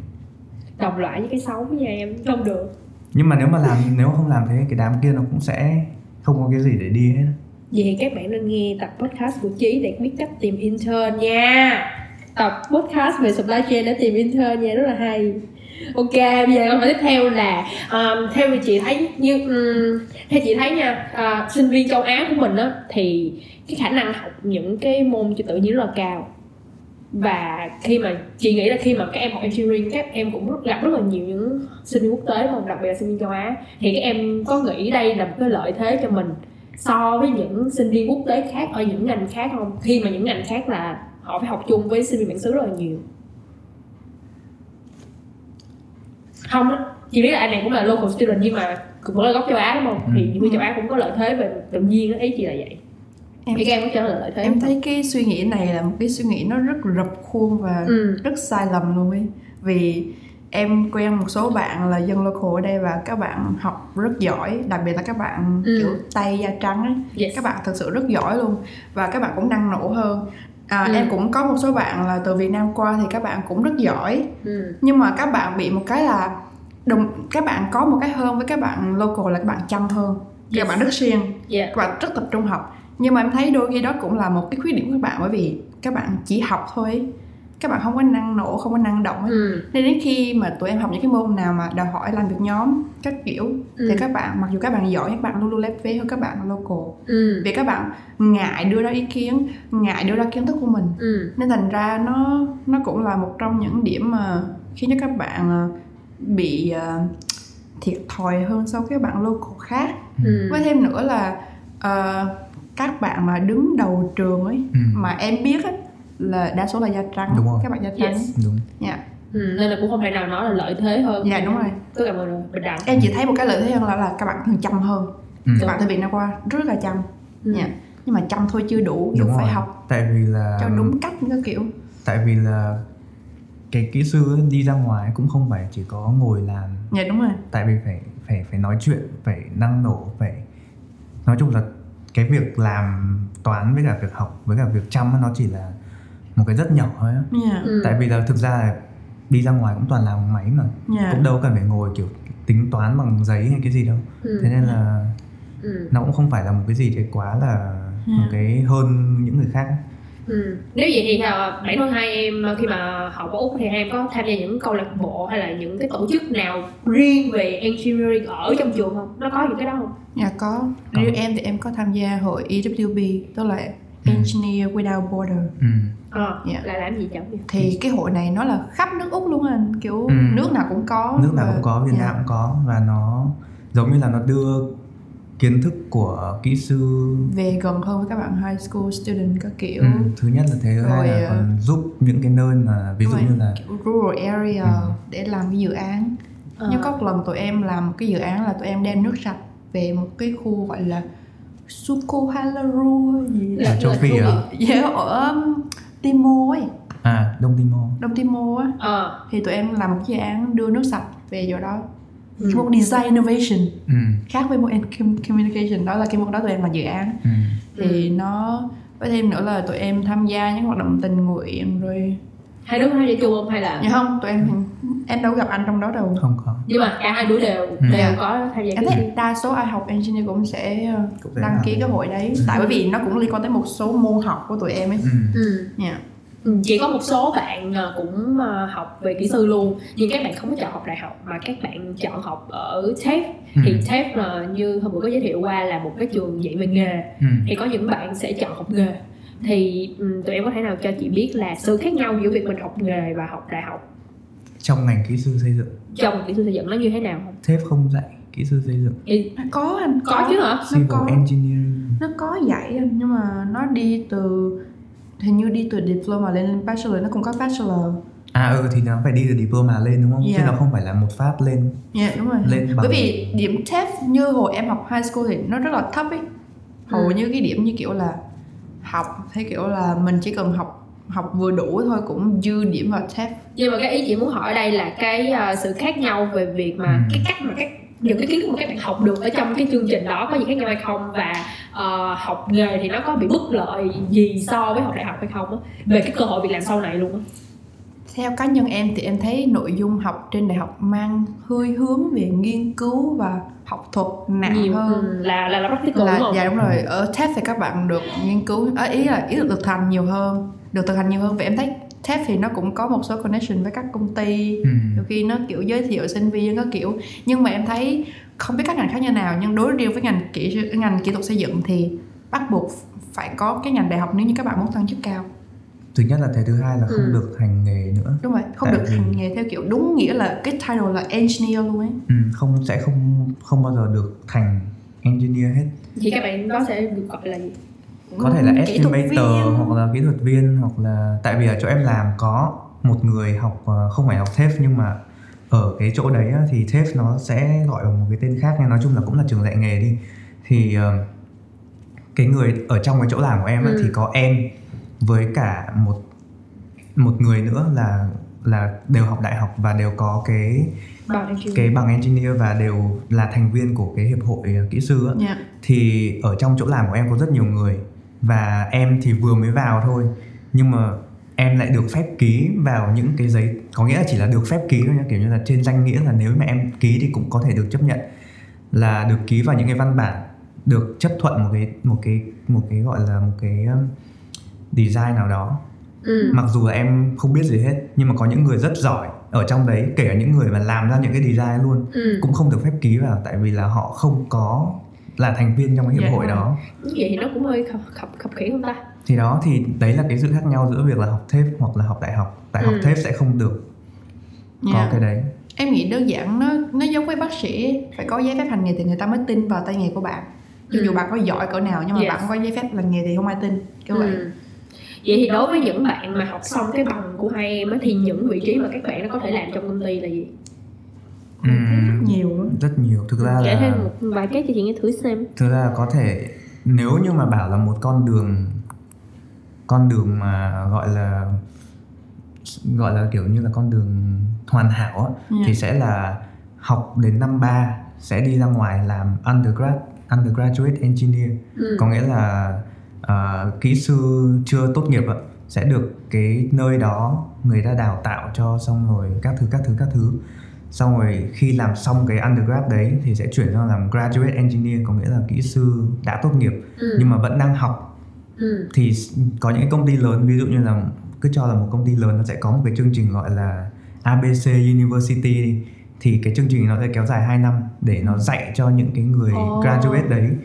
Đồng loại với cái xấu nha em không được. Nhưng mà nếu mà làm nếu mà không làm thế cái đám kia nó cũng sẽ không có cái gì để đi hết. Vậy các bạn nên nghe tập podcast của Chí để biết cách tìm intern nha. Tập podcast về supply chain để tìm intern nha rất là hay. Ok bây giờ câu hỏi tiếp theo là um, theo như chị thấy như um, theo chị thấy nha à, sinh viên châu Á của mình á thì cái khả năng học những cái môn cho tự nhiên rất là cao. Và khi mà chị nghĩ là khi mà các em học engineering các em cũng rất, gặp rất là nhiều những sinh viên quốc tế mà đặc biệt là sinh viên châu Á. Thì các em có nghĩ đây là một cái lợi thế cho mình so với những sinh viên quốc tế khác ở những ngành khác không? Khi mà những ngành khác là họ phải học chung với sinh viên bản xứ rất là nhiều. Không chị biết là anh này cũng là local student nhưng mà cũng là gốc châu Á đúng không? Thì Ừ. những người châu Á cũng có lợi thế về tự nhiên ý chị là vậy em em có cho là lợi thế em thấy cái suy nghĩ này là một cái suy nghĩ nó rất rập khuôn và ừ rất sai lầm luôn ấy vì em quen một số bạn là dân local ở đây và các bạn học rất giỏi đặc biệt là các bạn Ừ. kiểu tay da trắng ấy Yes. các bạn thực sự rất giỏi luôn và các bạn cũng năng nổ hơn à, Ừ. em cũng có một số bạn là từ Việt Nam qua thì các bạn cũng rất giỏi ừ. nhưng mà các bạn bị một cái là đồng các bạn có một cái hơn với các bạn local là các bạn chăm hơn Yes. các bạn rất siêng Yeah. các bạn rất tập trung học nhưng mà em thấy đôi khi đó cũng là một cái khuyết điểm của các bạn bởi vì các bạn chỉ học thôi các bạn không có năng nổ không có năng động ấy. Ừ. nên đến khi mà tụi em học những cái môn nào mà đòi hỏi làm việc nhóm các kiểu Ừ. thì các bạn mặc dù các bạn giỏi các bạn luôn luôn lép vế hơn các bạn local Ừ. vì các bạn ngại đưa ra ý kiến ngại đưa ra kiến thức của mình Ừ. nên thành ra nó nó cũng là một trong những điểm mà khiến cho các bạn ờ, bị ờ, thiệt thòi hơn so với các bạn local khác Ừ. với thêm nữa là ờ, các bạn mà đứng đầu trường ấy Ừ. mà em biết ấy, là đa số là da trắng Đúng rồi. các bạn da trắng Yes. đúng dạ Ừ. nên là cũng không thể nào nói là lợi thế hơn dạ đúng rồi tất cả mọi người bình đẳng em chỉ thấy một cái lợi thế hơn là, là các bạn thường chăm hơn Ừ. các bạn từ Việt Nam qua rất là chăm Ừ. dạ nhưng mà chăm thôi chưa đủ đúng phải học tại vì là cho đúng cách các kiểu tại vì là cái kỹ sư đi ra ngoài cũng không phải chỉ có ngồi làm dạ đúng rồi tại vì phải phải phải nói chuyện phải năng nổ phải nói chung là cái việc làm toán với cả việc học với cả việc chăm nó chỉ là một cái rất nhỏ thôi á dạ Ừ. tại vì là thực ra là đi ra ngoài cũng toàn làm bằng máy mà dạ cũng đâu cần phải ngồi kiểu tính toán bằng giấy hay cái gì đâu Ừ. thế nên là Ừ. nó cũng không phải là một cái gì đấy quá là một Ừ. cái hơn những người khác Ừ. Nếu vậy thì à, bản thân hai em à, khi mà học ở Úc thì hai em có tham gia những câu lạc bộ hay là những cái tổ chức nào riêng về engineering ở trong trường không? Nó có những cái đó không? Dạ có. Riêng em thì em có tham gia hội EWB, tức là Ừ. Engineer Without Border. ừ. Ờ, Dạ. là làm gì chẳng? Thì cái hội này nó là khắp nước Úc luôn anh, kiểu Ừ. nước nào cũng có. nước nào và- cũng có Việt dạ. Nam cũng có và nó giống như là nó đưa kiến thức của kỹ sư về gần hơn với các bạn high school student các kiểu. ừ, thứ nhất là thế Rồi, là ờ, còn giúp những cái nơi mà ví dụ như là rural area Ừ. để làm cái dự án. Ờ. Nhưng có một lần tụi em làm một cái dự án là tụi em đem nước sạch về một cái khu gọi là Sukohalaru gì Là- ở châu Phi à? dạ ở um, Timor ấy à Đông Timor Đông Timor á Ờ. thì tụi em làm một dự án đưa nước sạch về chỗ đó Ừ. một design innovation ừ, khác với một com- communication. Đó là cái môn đó tụi em làm dự án. Ừ. thì nó với thêm nữa là tụi em tham gia những hoạt động tình nguyện rồi Hai đứa tham gia chung không hay là nhưng không tụi em em đâu gặp anh trong đó đâu. Không có. Nhưng mà cả hai đứa đều Ừ. đều Dạ. có tham gia em cái thấy đa số ai học engineer cũng sẽ ờ, Cũng đăng ký cái hội đấy. Tại bởi vì nó cũng liên quan tới một số môn học của tụi em ấy. Ừ. Ừ. Ừ, chỉ có một số bạn ờ, cũng ờ, học về kỹ sư luôn. Nhưng các bạn không có chọn học đại học mà các bạn chọn học ở TAFE thì Ừ. TAFE là như hôm bữa có giới thiệu qua là một cái trường dạy về nghề. Ừ. thì có những bạn sẽ chọn học nghề. Thì ừ, tụi em có thể nào cho chị biết là sự khác nhau giữa việc mình học nghề và học đại học? Trong ngành kỹ sư xây dựng. Trong kỹ sư xây dựng nó như thế nào? Không? TAFE không dạy kỹ sư xây dựng. Thì có anh có chứ hả? nó civil có engineering. Nó có dạy nhưng mà nó đi từ hình như đi từ diploma lên bachelor nó cũng có bachelor à ừ thì nó phải đi từ diploma lên đúng không chứ Dạ. nó không phải là một phát lên dạ đúng rồi Lên bằng- bởi vì điểm TEF như hồi em học high school thì nó rất là thấp ấy hầu Ừ. như cái điểm như kiểu là học thấy kiểu là mình chỉ cần học học vừa đủ thôi cũng dư điểm vào TEF nhưng mà cái ý chị muốn hỏi ở đây là cái ờ, sự khác nhau về việc mà Ừ. cái cách mà các những cái kiến thức mà các bạn học được ở trong cái chương trình đó có gì khác nhau hay không và ờ, học nghề thì nó có bị bất lợi gì so với học đại học hay không á? Về cái cơ hội việc làm sau này luôn á. Theo cá nhân em thì em thấy nội dung học trên đại học mang hơi hướng về nghiên cứu và học thuật nặng nhiều hơn. ừ, là là là practical là đúng không? dạ đúng rồi. Ở TEF thì các bạn được nghiên cứu à, ý là ý được thực hành nhiều hơn được thực hành nhiều hơn. Và em thấy TEF thì nó cũng có một số connection với các công ty. Ừ. đôi khi nó kiểu giới thiệu sinh viên các kiểu. Nhưng mà em thấy không biết các ngành khác như nào nhưng đối riêng với ngành kỹ sư- ngành kỹ thuật xây dựng thì bắt buộc phải có cái ngành đại học nếu như các bạn muốn thăng chức cao. Thứ nhất là thế thứ hai là không Ừ. được hành nghề nữa. Đúng rồi không Tại được vì- hành nghề theo kiểu đúng nghĩa là cái title là engineer luôn ấy. Ừ, không sẽ không không bao giờ được thành engineer hết. Thì các bạn đó sẽ được gọi là gì? Có thể là kỹ thuật estimator viên. hoặc là kỹ thuật viên hoặc là tại vì ở chỗ em làm có một người học ờ, không phải học TAFE nhưng mà ở cái chỗ đấy á, thì TAFE nó sẽ gọi bằng một cái tên khác nhưng nói chung là cũng là trường dạy nghề đi thì ờ, cái người ở trong cái chỗ làm của em á, Ừ. thì có em với cả một một người nữa là là đều học đại học và đều có cái bằng cái bằng engineer và đều là thành viên của cái hiệp hội kỹ sư á yeah. thì ở trong chỗ làm của em có rất nhiều người và em thì vừa mới vào thôi nhưng mà em lại được phép ký vào những cái giấy có nghĩa là chỉ là được phép ký thôi nha kiểu như là trên danh nghĩa là nếu mà em ký thì cũng có thể được chấp nhận là được ký vào những cái văn bản được chấp thuận một cái một cái một cái gọi là một cái um, design nào đó ừ. mặc dù là em không biết gì hết nhưng mà có những người rất giỏi ở trong đấy kể cả những người mà làm ra những cái design luôn Ừ. cũng không được phép ký vào tại vì là họ không có là thành viên trong cái hiệp Dạ. hội đó như vậy thì nó cũng hơi khập khập khập khiễng không ta thì đó thì đấy là cái sự khác nhau giữa việc là học thép hoặc là học đại học tại học Ừ. thép sẽ không được có Yeah. cái đấy em nghĩ đơn giản nó nó giống với bác sĩ phải có giấy phép hành nghề thì người ta mới tin vào tay nghề của bạn cho dù Ừ. bạn có giỏi cỡ nào nhưng mà Yes. bạn không có giấy phép hành nghề thì không ai tin kiểu vậy Ừ. vậy thì đối với những bạn mà học xong cái bằng của hai em á, thì những vị trí mà các bạn nó có thể làm trong công ty là gì Ừm, nhiều lắm rất nhiều thực ra kể thêm là một vài cái cho chị nghe thử xem thực ra là có thể nếu như mà bảo là một con đường con đường mà gọi là gọi là kiểu như là con đường hoàn hảo á, Dạ. thì sẽ là học đến năm 3 sẽ đi ra ngoài làm undergrad undergraduate engineer ừ. có nghĩa là ờ, kỹ sư chưa tốt nghiệp ạ sẽ được cái nơi đó người ta đào tạo cho xong rồi các thứ các thứ các thứ xong rồi khi làm xong cái undergrad đấy thì sẽ chuyển sang làm graduate engineer có nghĩa là kỹ sư đã tốt nghiệp Ừ. nhưng mà vẫn đang học Ừ. thì có những cái công ty lớn ví dụ như là cứ cho là một công ty lớn nó sẽ có một cái chương trình gọi là ABC University thì cái chương trình nó sẽ kéo dài 2 năm để nó dạy cho những cái người Ồ. graduate đấy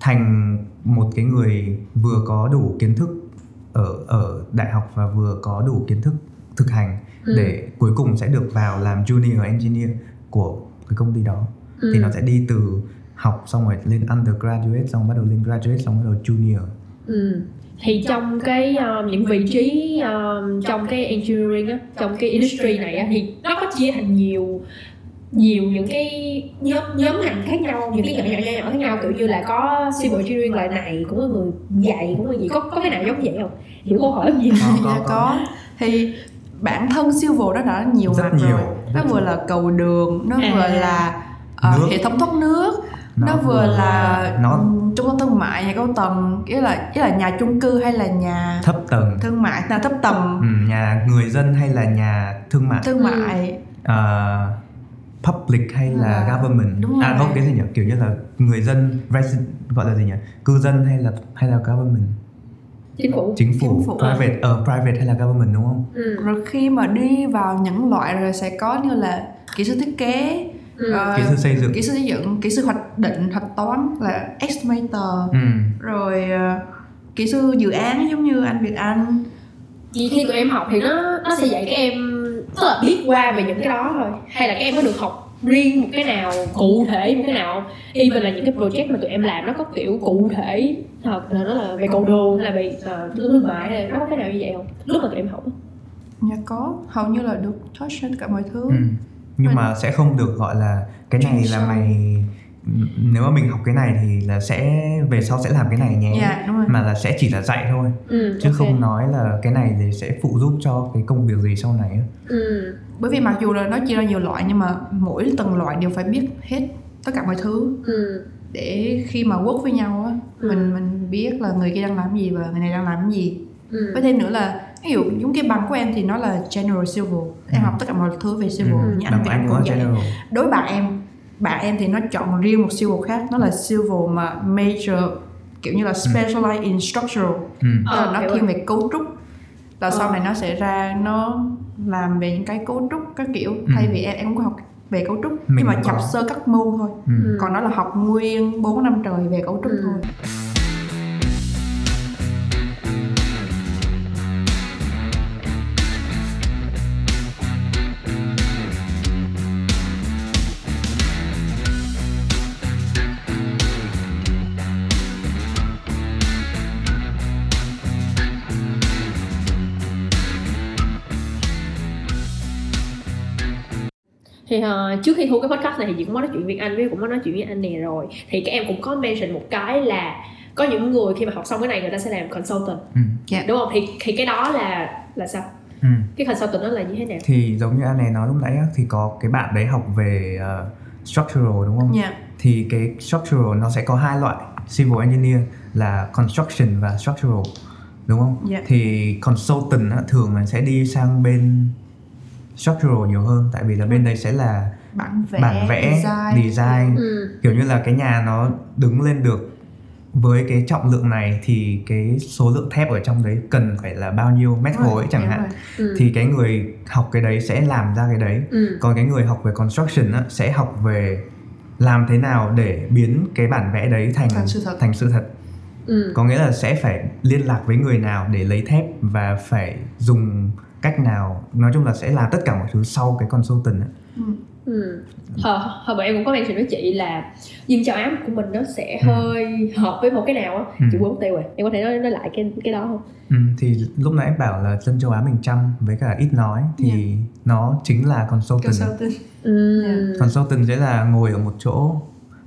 thành một cái người vừa có đủ kiến thức ở ở đại học và vừa có đủ kiến thức thực hành Ừ. để cuối cùng sẽ được vào làm junior engineer của cái công ty đó Ừ. thì nó sẽ đi từ học xong rồi lên undergraduate xong bắt đầu lên graduate xong bắt đầu junior Ừ. thì trong cái um, những vị trí um, trong cái engineering á trong cái industry này á thì nó có chia thành nhiều nhiều những cái nhóm nhóm ngành khác nhau những cái nhỏ nhỏ nhỏ nhỏ khác nhau kiểu như là có civil engineering loại này cũng có người dạy cũng có gì có có cái nào giống vậy không hiểu câu hỏi gì có, dạ có. có thì bản thân silver đó đã nhiều Rất mặt nhiều, rồi nó vừa là cầu đường nó À. vừa là Nước. hệ thống thoát nước nó, vừa là nó trung tâm thương mại nhà cao tầng nghĩa là nghĩa là nhà chung cư hay là nhà thấp tầng. thương mại là thấp tầm ừ, nhà người dân hay là nhà thương mại? Thương mại. Ờ, public hay là À, government? đúng à không cái gì nhỉ? Kiểu như là người dân resident gọi là gì nhỉ? Cư dân hay là hay là government? Chính phủ. Chính phủ, Chính phủ. private ờ private hay là government đúng không? Ừ. rồi khi mà đi vào những loại rồi sẽ có như là kỹ sư thiết kế Ừ. ờ, kỹ sư xây dựng. kỹ sư xây dựng kỹ sư hoạch định hoạch toán là estimator. Ừ. rồi ờ, kỹ sư dự án giống như anh Việt Anh. Vậy khi tụi em học thì nó nó sẽ dạy các em tức là biết qua về những cái đó thôi. Hay là các em có được học riêng một cái nào cụ thể một cái nào even là những cái project mà tụi em làm nó có kiểu cụ thể thật là nó là về cầu đường hay là về uh, thương mại hay là nó có cái nào như vậy không? Lúc mà tụi em học nhà có. Hầu như là được touch trên cả mọi thứ. Ừ. nhưng mà sẽ không được gọi là cái này là mày nếu mà mình học cái này thì là sẽ về sau sẽ làm cái này nhé dạ đúng rồi mà là sẽ chỉ là dạy thôi ừ, chứ ok. không nói là cái này thì sẽ phụ giúp cho cái công việc gì sau này ừ. bởi vì mặc dù là nó chia ra nhiều loại nhưng mà mỗi từng loại đều phải biết hết tất cả mọi thứ Ừ. để khi mà work với nhau á Ừ. mình mình biết là người kia đang làm gì và người này đang làm gì Ừ. với thêm nữa là ví dụ giống cái bằng của em thì nó là general civil em Ừ. học tất cả mọi thứ về civil Ừ. như anh Bằng Việt anh cũng vậy general đối bạn em bạn em thì nó chọn riêng một civil khác nó là civil mà major kiểu như là specialize in structural ừ. tức là Ờ, nó thiên về cấu trúc là sau Ờ. này nó sẽ ra nó làm về những cái cấu trúc các kiểu thay vì em em cũng có học về cấu trúc Mình nhưng mà chập sơ các môn thôi Ừ. Ừ. còn nó là học nguyên 4 năm trời về cấu trúc Ừ. thôi thì ờ, trước khi thu cái podcast này thì chị cũng có nói chuyện với anh với cũng có nói chuyện với anh nè rồi thì các em cũng có mention một cái là có những người khi mà học xong cái này người ta sẽ làm consultant Ừ. Dạ. đúng không thì thì cái đó là là sao ừ. cái consultant đó là như thế nào thì giống như anh này nói lúc nãy á, thì có cái bạn đấy học về uh, structural đúng không Dạ. thì cái structural nó sẽ có hai loại civil engineer là construction và structural đúng không Dạ. thì consultant á, thường là sẽ đi sang bên structural nhiều hơn tại vì là bên đây sẽ là bản vẽ, bản vẽ design, design, ừ. kiểu như là cái nhà nó đứng lên được với cái trọng lượng này thì cái số lượng thép ở trong đấy cần phải là bao nhiêu mét khối chẳng đúng hạn. Ừ. thì cái người học cái đấy sẽ làm ra cái đấy Ừ. còn cái người học về construction á, sẽ học về làm thế nào để biến cái bản vẽ đấy thành Thành sự thật. thành sự thật Ừ. có nghĩa là sẽ phải liên lạc với người nào để lấy thép và phải dùng cách nào nói chung là sẽ làm tất cả mọi thứ sau cái consultant á. Ừ. Hồi, hồi bữa em cũng có mention với chị là dân châu Á của mình nó sẽ hơi hợp với một cái nào á. Ừ. chị quên mất tiêu rồi. Em có thể nói, nói lại cái cái đó không? Ừ, thì lúc nãy em bảo là dân châu Á mình chăm với cả ít nói thì nó chính là consultant. Consultant. Ừ. Dạ. consultant sẽ là ngồi ở một chỗ.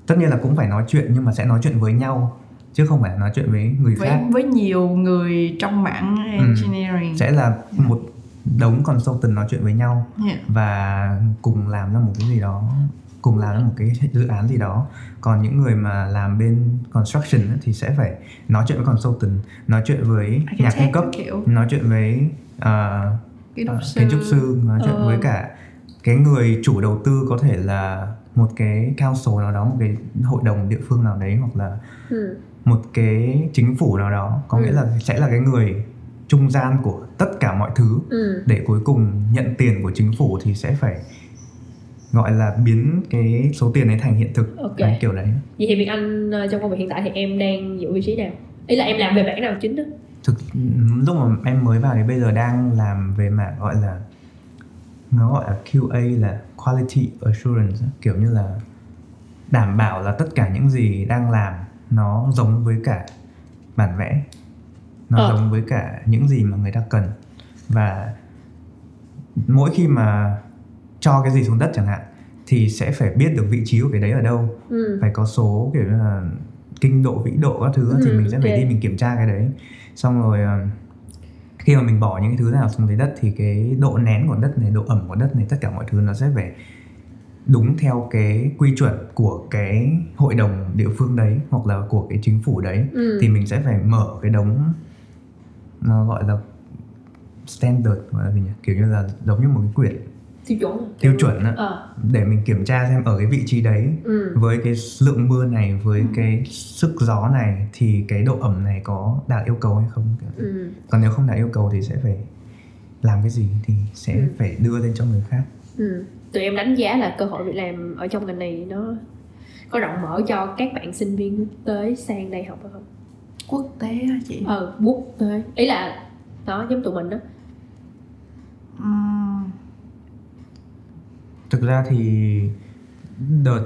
Tất nhiên là cũng phải nói chuyện nhưng mà sẽ nói chuyện với nhau chứ không phải là nói chuyện với người với khác. với nhiều người trong mảng engineering. Sẽ là một đống consultant nói chuyện với nhau Dạ. và cùng làm ra một cái gì đó cùng làm ra một cái dự án gì đó còn những người mà làm bên construction á, thì sẽ phải nói chuyện với consultant nói chuyện với nhà cung cấp kiểu nói chuyện với uh, kiến trúc sư nói chuyện Ờ. với cả cái người chủ đầu tư có thể là một cái council nào đó một cái hội đồng địa phương nào đấy hoặc là Ừ. một cái chính phủ nào đó có Ừ. nghĩa là sẽ là cái người trung gian của tất cả mọi thứ. Ừ. để cuối cùng nhận tiền của chính phủ thì sẽ phải gọi là biến cái số tiền ấy thành hiện thực. Ok. Đấy, kiểu đấy. Vậy thì Việt Anh ờ, trong công việc hiện tại thì em đang giữ vị trí nào? Ý là em làm về mảng nào chính đó? Thực lúc mà em mới vào thì bây giờ đang làm về mảng gọi là nó gọi là QA là quality assurance kiểu như là đảm bảo là tất cả những gì đang làm nó giống với cả bản vẽ nó Ờ. giống với cả những gì mà người ta cần và mỗi khi mà cho cái gì xuống đất chẳng hạn thì sẽ phải biết được vị trí của cái đấy ở đâu ừ. phải có số kiểu như là kinh độ vĩ độ các thứ thì Ừ, mình sẽ phải ok. đi mình kiểm tra cái đấy xong rồi ờ, khi mà mình bỏ những cái thứ nào xuống dưới đất thì cái độ nén của đất này độ ẩm của đất này tất cả mọi thứ nó sẽ phải đúng theo cái quy chuẩn của cái hội đồng địa phương đấy hoặc là của cái chính phủ đấy Ừ. thì mình sẽ phải mở cái đống gọi là standard gọi là gì nhỉ? Kiểu như là giống như một cái quyển tiêu chuẩn. Tiêu chuẩn á, ờ. Để mình kiểm tra xem ở cái vị trí đấy ừ. với cái lượng mưa này với cái sức gió này thì cái độ ẩm này có đạt yêu cầu hay không? Ừ. còn nếu không đạt yêu cầu thì sẽ phải làm cái gì? Thì sẽ Ừ. phải đưa lên cho người khác. Ừ. tụi em đánh giá là cơ hội việc làm ở trong ngành này nó có rộng mở cho các bạn sinh viên tế sang đây học hay không quốc tế á chị? Ờ quốc tế. Ý là đó giống tụi mình đó. Thực ra thì đợt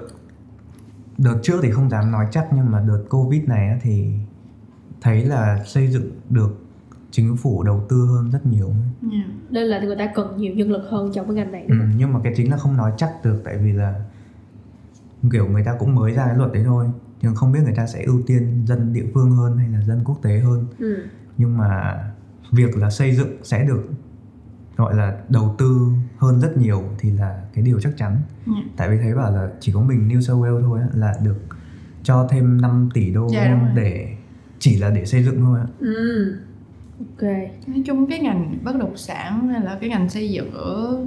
đợt trước thì không dám nói chắc nhưng mà đợt covid này á thì thấy là xây dựng được chính phủ đầu tư hơn rất nhiều. Dạ. nên là người ta cần nhiều nhân lực hơn trong cái ngành này. Ừ, nhưng mà cái chính là không nói chắc được tại vì là kiểu người ta cũng mới ra cái luật đấy thôi nhưng không biết người ta sẽ ưu tiên dân địa phương hơn hay là dân quốc tế hơn ừ. nhưng mà việc là xây dựng sẽ được gọi là đầu tư hơn rất nhiều thì là cái điều chắc chắn Ừ. tại vì thấy bảo là chỉ có mình New South Wales thôi á, là được cho thêm 5 tỷ đô Dạ, đúng rồi. để chỉ là để xây dựng thôi á. ừ ok nói chung cái ngành bất động sản hay là cái ngành xây dựng ở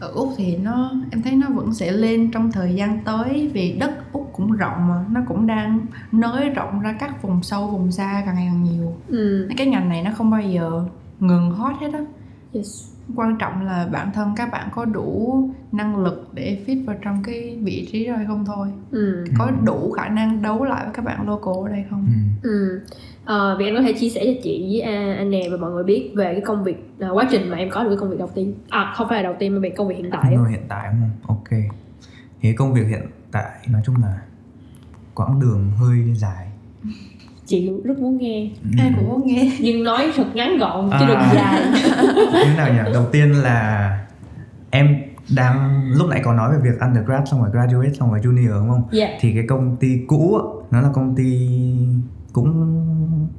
ở úc thì nó em thấy nó vẫn sẽ lên trong thời gian tới vì đất úc cũng rộng mà nó cũng đang nới rộng ra các vùng sâu vùng xa càng ngày càng nhiều. Ừ. Cái ngành này nó không bao giờ ngừng hot hết á. Yes. Quan trọng là bản thân các bạn có đủ năng lực để fit vào trong cái vị trí đó hay không thôi. Ừ. Có đủ khả năng đấu lại với các bạn local ở đây không? Ừ. ừ. Ờ, vì em có thể chia sẻ cho chị với à, anh nè và mọi người biết về cái công việc à, quá trình mà em có được cái công việc đầu tiên. À không phải là đầu tiên mà về công việc hiện tại á. Rồi hiện tại đúng không? Ok. Thì công việc hiện tại nói chung là quãng đường hơi dài. chị rất muốn nghe ai cũng muốn nghe nhưng nói thật ngắn gọn chứ À. đừng dài *laughs* Như nào nhỉ? Đầu tiên là em đang lúc nãy có nói về việc undergrad xong rồi graduate xong rồi junior đúng không? dạ Thì cái công ty cũ á, nó là công ty cũng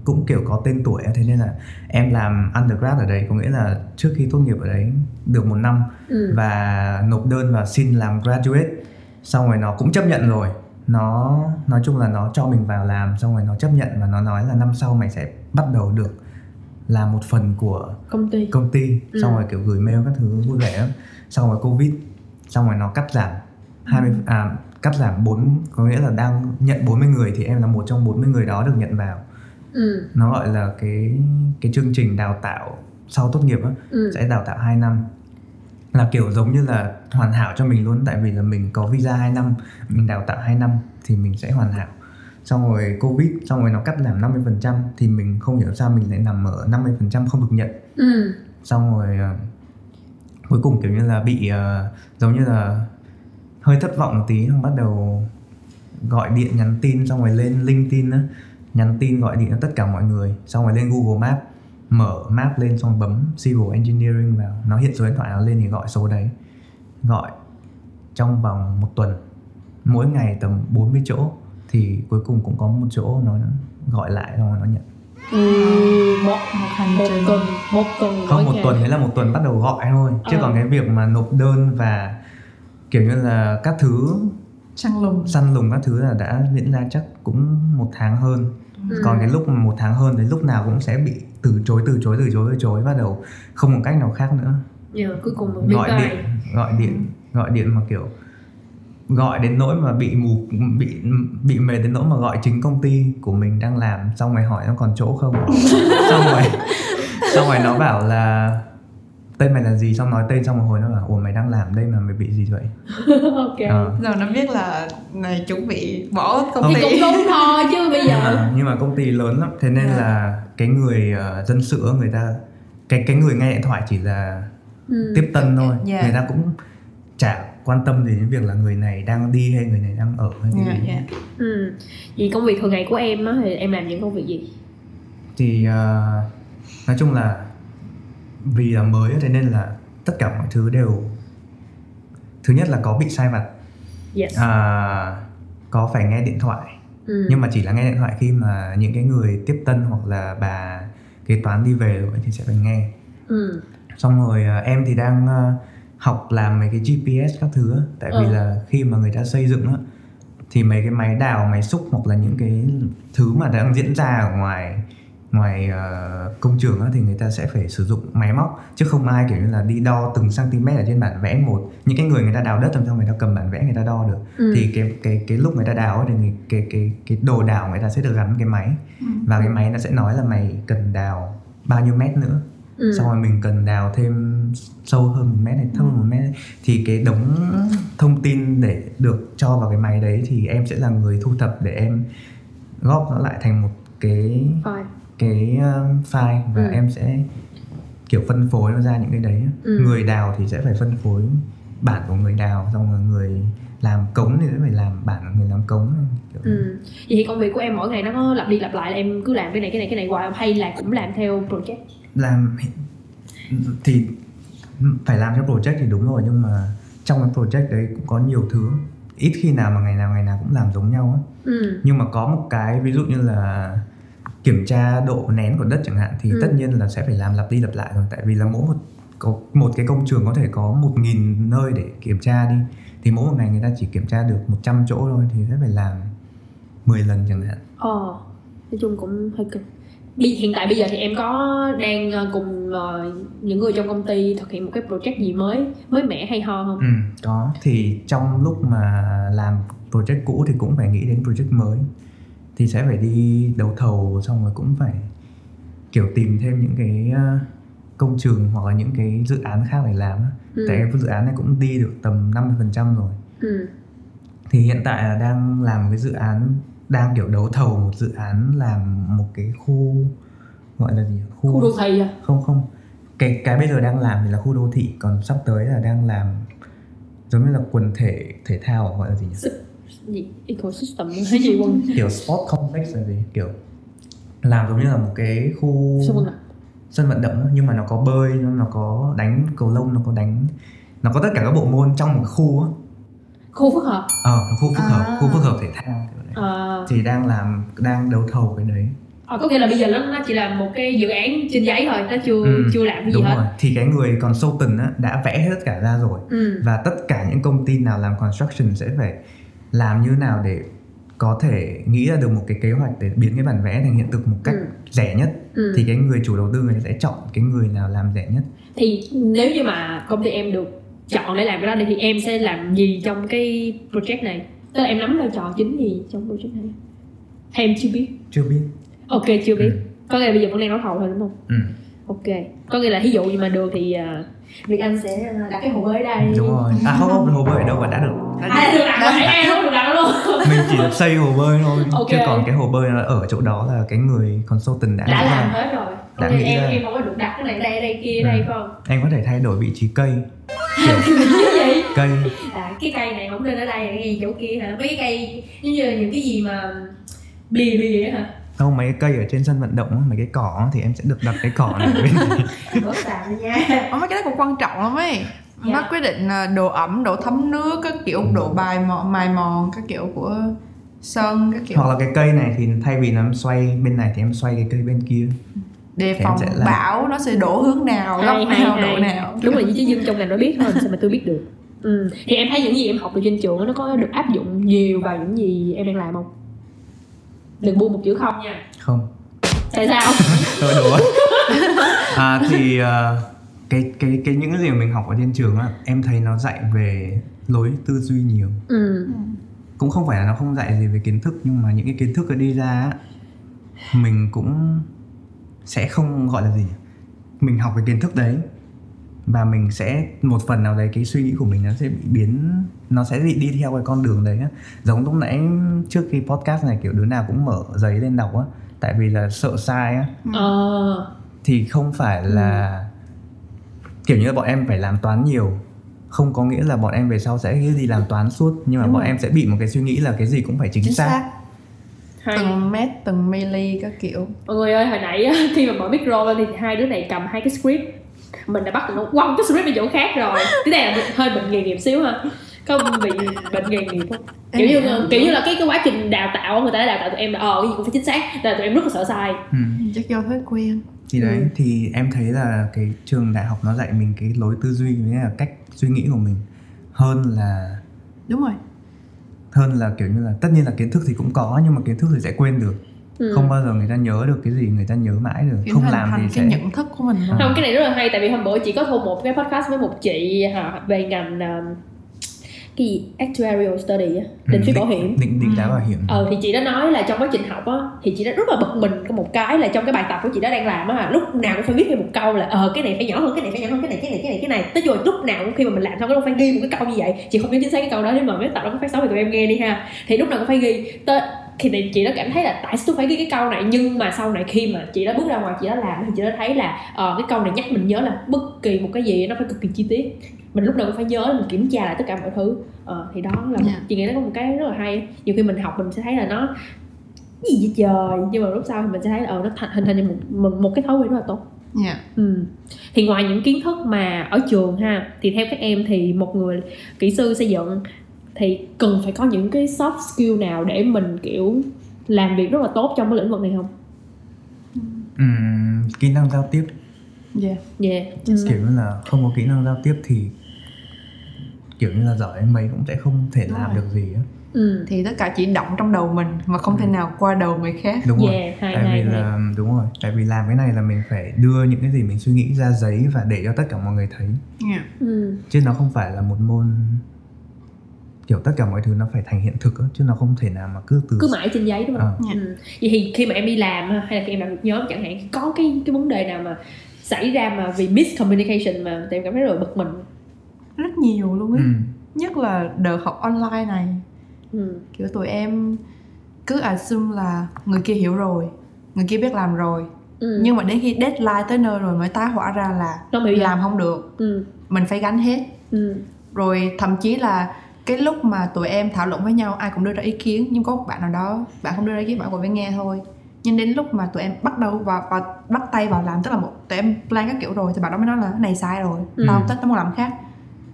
cũng kiểu có tên tuổi thế nên là em làm undergrad ở đấy có nghĩa là trước khi tốt nghiệp ở đấy được một năm ừ. và nộp đơn và xin làm graduate xong rồi nó cũng chấp nhận rồi nó nói chung là nó cho mình vào làm xong rồi nó chấp nhận và nó nói là năm sau mày sẽ bắt đầu được làm một phần của công ty công ty ừ. xong rồi kiểu gửi mail các thứ vui vẻ lắm xong rồi covid xong rồi nó cắt giảm 20 ừ. à cắt giảm 4 có nghĩa là đang nhận 40 người thì em là một trong 40 người đó được nhận vào ừ. nó gọi là cái cái chương trình đào tạo sau tốt nghiệp á ừ. sẽ đào tạo 2 năm là kiểu giống như là hoàn hảo cho mình luôn tại vì là mình có visa 2 năm mình đào tạo 2 năm thì mình sẽ hoàn hảo. Xong rồi covid xong rồi nó cắt giảm 50% thì mình không hiểu sao mình lại nằm ở 50% không được nhận. Ừ. xong rồi uh, cuối cùng kiểu như là bị uh, giống như là hơi thất vọng một tí xong bắt đầu gọi điện nhắn tin xong rồi lên LinkedIn á. Nhắn tin gọi điện cho tất cả mọi người xong rồi lên Google Maps mở map lên xong bấm civil engineering vào. Nó hiện số điện thoại nó lên thì gọi số đấy. Gọi trong vòng một tuần. Mỗi ngày tầm 40 chỗ thì cuối cùng cũng có một chỗ nó gọi lại xong rồi nó nhận. Ừ, một, một hành một trình. tuần một tuần không một tuần đấy là một tuần bắt đầu gọi thôi. Chứ à. còn cái việc mà nộp đơn và kiểu như là các thứ săn lùng. Săn lùng các thứ là đã diễn ra chắc cũng một tháng hơn. Ừ. còn cái lúc mà một tháng hơn thì lúc nào cũng sẽ bị từ chối từ chối từ chối từ chối bắt đầu không một cách nào khác nữa. Yeah, cuối cùng gọi điện gọi điện gọi điện mà kiểu gọi đến nỗi mà bị mù bị bị mệt đến nỗi mà gọi chính công ty của mình đang làm xong rồi hỏi nó còn chỗ không *laughs* xong rồi xong rồi nó bảo là tên mày là gì xong nói tên xong một hồi nó bảo ủa mày đang làm đây mà mày bị gì vậy *laughs* ok à. giờ nó biết là này chuẩn bị bỏ công ty thì cũng đúng thôi chứ bây giờ à, *laughs* nhưng mà công ty lớn lắm thế nên yeah. là cái người uh, dân sự người ta cái cái người nghe điện thoại chỉ là ừ. tiếp tân thôi yeah. người ta cũng chả quan tâm gì đến việc là người này đang đi hay người này đang ở hay yeah, gì yeah. Ừ. Vì công việc thường ngày của em á thì em làm những công việc gì? Thì uh, nói chung là vì là mới thế nên là tất cả mọi thứ đều thứ nhất là có bị sai vặt yes. à, có phải nghe điện thoại ừ. nhưng mà chỉ là nghe điện thoại khi mà những cái người tiếp tân hoặc là bà kế toán đi về rồi thì sẽ phải nghe ừ. xong rồi à, em thì đang à, học làm mấy cái GPS các thứ tại vì ừ. là khi mà người ta xây dựng á thì mấy cái máy đào máy xúc hoặc là những cái thứ mà đang diễn ra ở ngoài ngoài uh, công trường á, thì người ta sẽ phải sử dụng máy móc chứ không ai kiểu như là đi đo từng cm ở trên bản vẽ một những cái người người ta đào đất trong người ta cầm bản vẽ người ta đo được ừ. thì cái cái cái lúc người ta đào thì người, cái cái cái đồ đào người ta sẽ được gắn cái máy ừ. và cái máy nó sẽ nói là mày cần đào bao nhiêu mét nữa ừ. xong rồi mình cần đào thêm sâu hơn một mét này thấp hơn một mét này. thì cái đống thông tin để được cho vào cái máy đấy thì em sẽ là người thu thập để em góp nó lại thành một cái file cái um, file và ừ. em sẽ kiểu phân phối nó ra những cái đấy ừ. người đào thì sẽ phải phân phối bản của người đào xong rồi người làm cống thì sẽ phải làm bản của người làm cống kiểu ừ. vậy thì công việc của em mỗi ngày nó có lặp đi lặp lại là em cứ làm cái này cái này cái này hoài hay là cũng làm theo project làm thì phải làm theo project thì đúng rồi nhưng mà trong cái project đấy cũng có nhiều thứ ít khi nào mà ngày nào ngày nào cũng làm giống nhau á ừ. nhưng mà có một cái ví dụ như là kiểm tra độ nén của đất chẳng hạn thì ừ. tất nhiên là sẽ phải làm lặp đi lặp lại rồi. Tại vì là mỗi một có một cái công trường có thể có một nghìn nơi để kiểm tra đi. Thì mỗi một ngày người ta chỉ kiểm tra được 100 chỗ thôi thì sẽ phải làm 10 lần chẳng hạn. Ờ nói chung cũng hơi cực. Hiện tại bây giờ thì em có đang ờ, cùng uh, những người trong công ty thực hiện một cái project gì mới mới mẻ hay ho không? Ừ, có. Thì trong lúc mà làm project cũ thì cũng phải nghĩ đến project mới thì sẽ phải đi đấu thầu xong rồi cũng phải kiểu tìm thêm những cái ờ, công trường hoặc là những cái dự án khác để làm ừ. tại cái dự án này cũng đi được tầm 50% rồi. Ừ. thì hiện tại là đang làm cái dự án đang kiểu đấu thầu một dự án làm một cái khu gọi là gì khu, khu đô thị à? Không không. Cái cái bây giờ đang làm thì là khu đô thị còn sắp tới là đang làm giống như là quần thể thể thao gọi là gì nhỉ gì? Ecosystem hay gì quân kiểu sport complex là gì? Kiểu làm giống như là một cái khu sân vận động. sân vận động nhưng mà nó có bơi nó có đánh cầu lông nó có đánh nó có tất cả các bộ môn trong một khu á. Khu phức hợp. Ờ khu phức hợp À. khu phức hợp thể thao. Ờ, thì đang làm đang đấu thầu cái đấy. Ờ, có nghĩa là bây giờ nó, nó chỉ là một cái dự án trên giấy thôi nó chưa Ừ, chưa làm cái gì đúng hết. rồi. Thì cái người consultant á, đã vẽ hết tất cả ra rồi. Ừ. và tất cả những công ty nào làm construction sẽ phải làm như nào để có thể nghĩ ra được một cái kế hoạch để biến cái bản vẽ thành hiện thực một cách Ừ. rẻ nhất Ừ. thì cái người chủ đầu tư người ta sẽ chọn cái người nào làm rẻ nhất thì nếu như mà công ty em được chọn để làm cái đó thì em sẽ làm gì trong cái project này tức là em nắm vai trò chính gì trong project này em chưa biết chưa biết ok chưa biết Ừ. có nghĩa là bây giờ vẫn đang đấu thầu thôi đúng không ừ. Ok. Có nghĩa là ví dụ như mà được thì uh, Việt Anh sẽ đặt cái hồ bơi ở đây. Đúng rồi. À không không hồ bơi ở đâu mà đã được? À được đặt rồi. Em không được đặt luôn mình chỉ xây hồ bơi thôi. Ok. chứ còn cái hồ bơi nó ở chỗ đó là cái người consultant đã, đã làm hết rồi. Đã nghĩa nghĩ em ra. em không có được đặt cái này đây đây kia đây Ừ. phải không? Em có thể thay đổi vị trí cây. Kiểu *laughs* cái gì? cây. À cái cây này không nên ở đây cái gì chỗ kia hả? Mấy cái cây giống như là những cái gì mà bìa bìa á hả không mấy cái cây ở trên sân vận động mấy cái cỏ thì em sẽ được đặt cái cỏ này bên *laughs* nha. Mấy cái đó cũng quan trọng lắm ấy. Dạ. nó quyết định là độ ẩm độ thấm nước các kiểu độ bài mòn mài mòn các kiểu của sân các kiểu. Hoặc là cái cây này thì thay vì nó xoay bên này thì em xoay cái cây bên kia. Đề phòng sẽ làm. bão nó sẽ đổ hướng nào góc hay nào hay độ nào. Đúng là chỉ dân trong ngành nó biết thôi sao mà tôi biết được. Ừ. thì em thấy những gì em học được trên trường nó có được áp dụng nhiều vào những gì em đang làm không đừng buông một chữ không nha. Không. Tại sao? *laughs* Tôi đùa. À thì ờ, cái cái cái những cái gì mà mình học ở trên trường á em thấy nó dạy về lối tư duy nhiều. Ừ. cũng không phải là nó không dạy gì về kiến thức nhưng mà những cái kiến thức nó đi ra á, mình cũng sẽ không gọi là gì mình học cái kiến thức đấy và mình sẽ một phần nào đấy cái suy nghĩ của mình nó sẽ bị biến nó sẽ bị đi theo cái con đường đấy á. giống lúc nãy trước khi podcast này kiểu đứa nào cũng mở giấy lên đọc á. Tại vì là sợ sai á. Ờ. Thì không phải là kiểu như là bọn em phải làm toán nhiều. Không có nghĩa là bọn em về sau sẽ cái gì làm toán suốt nhưng mà Đúng bọn rồi. em sẽ bị một cái suy nghĩ là cái gì cũng phải chính, chính xác, xác. Hay. Từng mét từng mili các kiểu. Mọi người ơi hồi nãy *laughs* khi mà mở micro lên thì hai đứa này cầm hai cái script mình đã bắt nó quăng cái script đi chỗ khác rồi. Cái này là hơi bệnh nghề nghiệp xíu ha. Có bị bệnh nghề nghiệp không? Kiểu như kiểu như là cái cái quá trình đào tạo người ta đã đào tạo tụi em là ờ cái gì cũng phải chính xác. Là tụi em rất là sợ sai. Ừ. chắc do thói quen. Thì đấy Ừ. thì em thấy là cái trường đại học nó dạy mình cái lối tư duy với là cách suy nghĩ của mình hơn là đúng rồi. hơn là kiểu như là tất nhiên là kiến thức thì cũng có nhưng mà kiến thức thì sẽ quên được ừ. không bao giờ người ta nhớ được cái gì người ta nhớ mãi được. Kiểu không làm cái sẽ nhận thức của mình luôn không cái này rất là hay tại vì hôm bữa chị có thu một cái podcast với một chị hả, về ngành um, cái gì? Actuarial study á định Ừ, phí bảo hiểm. định định giá Ừ. bảo hiểm. Ờ thì chị đã nói là trong quá trình học á thì chị đã rất là bực mình có một cái là trong cái bài tập của chị đã đang làm á lúc nào cũng phải viết thêm một câu là ờ cái này phải nhỏ hơn cái này phải nhỏ hơn cái này cái này cái này cái này. Tới rồi lúc nào cũng khi mà mình làm xong cái phải ghi một cái câu như vậy. Chị không nhớ chính xác cái câu đó nhưng mà mấy tập đó có phát sóng thì tụi em nghe đi ha. Thì lúc nào cũng phải ghi. Tới thì thì chị đã cảm thấy là tại sao tôi phải ghi cái câu này? Nhưng mà sau này khi mà chị đã bước ra ngoài chị đã làm thì chị đã thấy là ờ cái câu này nhắc mình nhớ là bất kỳ một cái gì nó phải cực kỳ chi tiết. Mình lúc nào cũng phải nhớ mình kiểm tra lại tất cả mọi thứ. Ờ, thì đó là Dạ. chị nghĩ nó có một cái rất là hay. Nhiều khi mình học mình sẽ thấy là nó gì vậy trời? Nhưng mà lúc sau thì mình sẽ thấy là ờ nó thành hình thành một, một một cái thói quen rất là tốt. Dạ. Ừ. thì ngoài những kiến thức mà ở trường ha thì theo các em thì một người kỹ sư xây dựng thì cần phải có những cái soft skill nào để mình kiểu làm việc rất là tốt trong cái lĩnh vực này không Ừm, kỹ năng giao tiếp dạ yeah ừ. kiểu như là không có kỹ năng giao tiếp thì kiểu như là giỏi mấy cũng sẽ không thể Đúng làm rồi. được gì á ừ. thì tất cả chỉ động trong đầu mình mà không thể Ừ. nào qua đầu người khác đúng rồi Yeah, hay, tại hay, vì hay. là đúng rồi tại vì làm cái này là mình phải đưa những cái gì mình suy nghĩ ra giấy và để cho tất cả mọi người thấy dạ Ừ. chứ nó không phải là một môn kiểu tất cả mọi thứ nó phải thành hiện thực á, chứ nó không thể nào mà cứ từ cứ mãi trên giấy đúng không. Dạ. ừ. vậy thì khi mà em đi làm ha, hay là khi em làm việc nhóm chẳng hạn có cái cái vấn đề nào mà xảy ra mà vì miscommunication mà tụi em cảm thấy là bực mình rất nhiều luôn ấy ừ. nhất là đợt học online này ừ. kiểu tụi em cứ assume là người kia hiểu rồi người kia biết làm rồi Ừ. nhưng mà đến khi deadline tới nơi rồi mới tá hỏa ra là làm không được ừ. mình phải gánh hết Ừ. rồi thậm chí là cái lúc mà tụi em thảo luận với nhau ai cũng đưa ra ý kiến nhưng có một bạn nào đó bạn không đưa ra ý kiến bạn ngồi phải nghe thôi nhưng đến lúc mà tụi em bắt đầu vào, vào bắt tay vào làm tức là một tụi em plan các kiểu rồi thì bạn đó mới nói là cái này sai rồi Ừ. tao thích tao muốn làm khác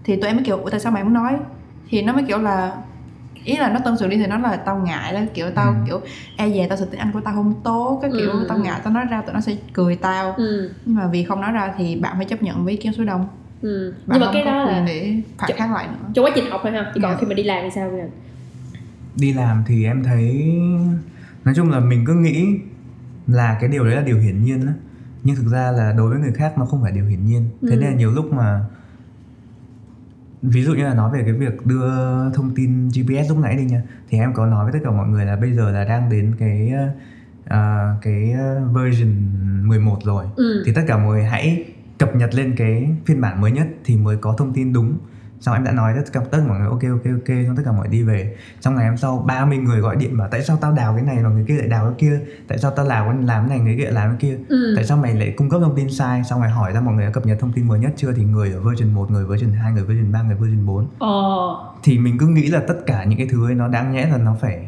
thì tụi em mới kiểu "Ủa, tại sao mày không nói thì nó mới kiểu là ý là nó tâm sự đi thì nó là tao ngại đó kiểu tao Ừ. kiểu e về tao sự tiếng anh của tao không tốt cái kiểu Ừ. tao ngại tao nói ra tụi nó sẽ cười tao ừ nhưng mà vì không nói ra thì bạn phải chấp nhận với ý kiến số đông ừ. Bạn nhưng mà cái đó là để phản kháng lại nữa. trong quá trình học thôi ha? Chỉ còn Dạ. khi mà đi làm thì sao vậy đi làm thì em thấy nói chung là mình cứ nghĩ là cái điều đấy là điều hiển nhiên á. Nhưng thực ra là đối với người khác nó không phải điều hiển nhiên. Thế Ừ. nên là nhiều lúc mà ví dụ như là nói về cái việc đưa thông tin GPS lúc nãy đi nha. Thì em có nói với tất cả mọi người là bây giờ là đang đến cái ờ, cái ờ, version 11 rồi. Ừ. Thì tất cả mọi người hãy cập nhật lên cái phiên bản mới nhất thì mới có thông tin đúng. Xong em đã nói tất cả tất cả mọi người ok ok ok xong tất cả mọi người đi về. Xong ngày hôm sau 30 người gọi điện bảo tại sao tao đào cái này và người kia lại đào cái kia? Tại sao tao làm làm cái này người kia lại làm cái kia? Ừ. Tại sao mày lại cung cấp thông tin sai? Xong rồi hỏi ra mọi người đã cập nhật thông tin mới nhất chưa? Thì người ở version 1, người version 2, người version 3, người version 4 ờ. Thì mình cứ nghĩ là tất cả những cái thứ ấy nó đáng nhẽ là nó phải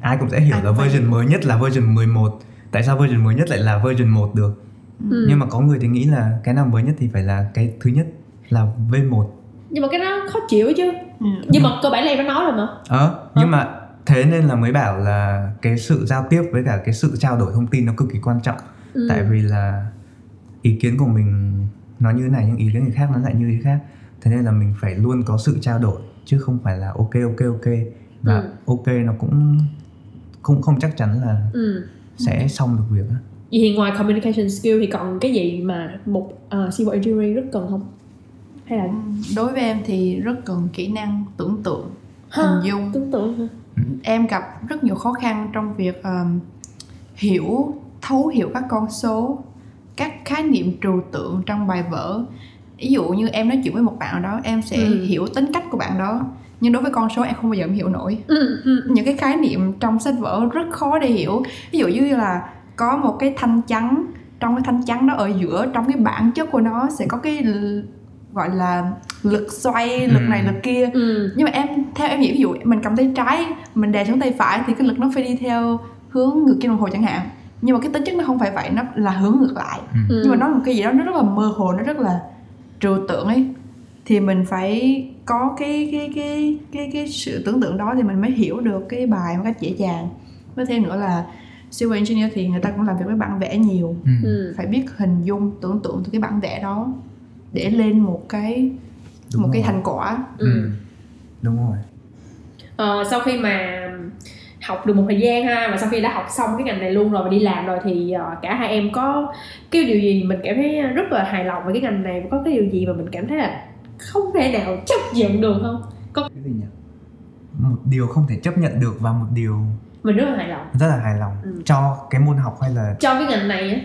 ai cũng sẽ hiểu là phải version mới nhất là version 11 tại sao version mới nhất lại là version 1 được ừ. nhưng mà có người thì nghĩ là cái nào mới nhất thì phải là cái thứ nhất là V1 nhưng mà cái đó khó chịu chứ Ừ. nhưng mà cơ bản là em đã nói rồi mà ờ nhưng mà thế nên là mới bảo là cái sự giao tiếp với cả cái sự trao đổi thông tin nó cực kỳ quan trọng ừ. tại vì là ý kiến của mình nó như thế này nhưng ý kiến người khác nó lại như thế khác thế nên là mình phải luôn có sự trao đổi chứ không phải là ok ok ok và Ừ. ok nó cũng không không chắc chắn là ừ sẽ xong được việc á. Vậy thì ngoài communication skill thì còn cái gì mà một uh, civil engineering rất cần không? Hay là đối với em thì rất cần kỹ năng tưởng tượng Ha, hình dung. tưởng tượng hả? Em gặp rất nhiều khó khăn trong việc um, hiểu thấu hiểu các con số các khái niệm trừu tượng trong bài vở. Ví dụ như em nói chuyện với một bạn đó em sẽ Ừ. hiểu tính cách của bạn đó nhưng đối với con số em không bao giờ em hiểu nổi. Ừ, ừ. những cái khái niệm trong sách vở rất khó để hiểu. Ví dụ như là có một cái thanh chắn trong cái thanh chắn đó ở giữa trong cái bản chất của nó sẽ có cái gọi là lực xoay lực Ừ. này lực kia ừ. nhưng mà em theo em nghĩ ví dụ mình cầm tay trái mình đè xuống tay phải thì cái lực nó phải đi theo hướng ngược kim đồng hồ chẳng hạn nhưng mà cái tính chất nó không phải vậy nó là hướng ngược lại Ừ. nhưng mà nó là một cái gì đó nó rất là mơ hồ nó rất là trừu tượng ấy thì mình phải có cái cái cái cái cái sự tưởng tượng đó thì mình mới hiểu được cái bài một cách dễ dàng với thêm nữa là civil engineer thì người ta cũng làm việc với bản vẽ nhiều Ừ. Ừ. phải biết hình dung tưởng tượng từ cái bản vẽ đó để lên một cái Đúng một cái rồi. thành quả Ừ. đúng rồi Ờ, sau khi mà học được một thời gian ha và sau khi đã học xong cái ngành này luôn rồi và đi làm rồi thì ờ, cả hai em có cái điều gì mình cảm thấy rất là hài lòng về cái ngành này và có cái điều gì mà mình cảm thấy là không thể nào chấp nhận được không có cái gì nhỉ một điều không thể chấp nhận được và một điều mình rất là hài lòng rất là hài lòng Ừ. cho cái môn học hay là cho cái ngành này á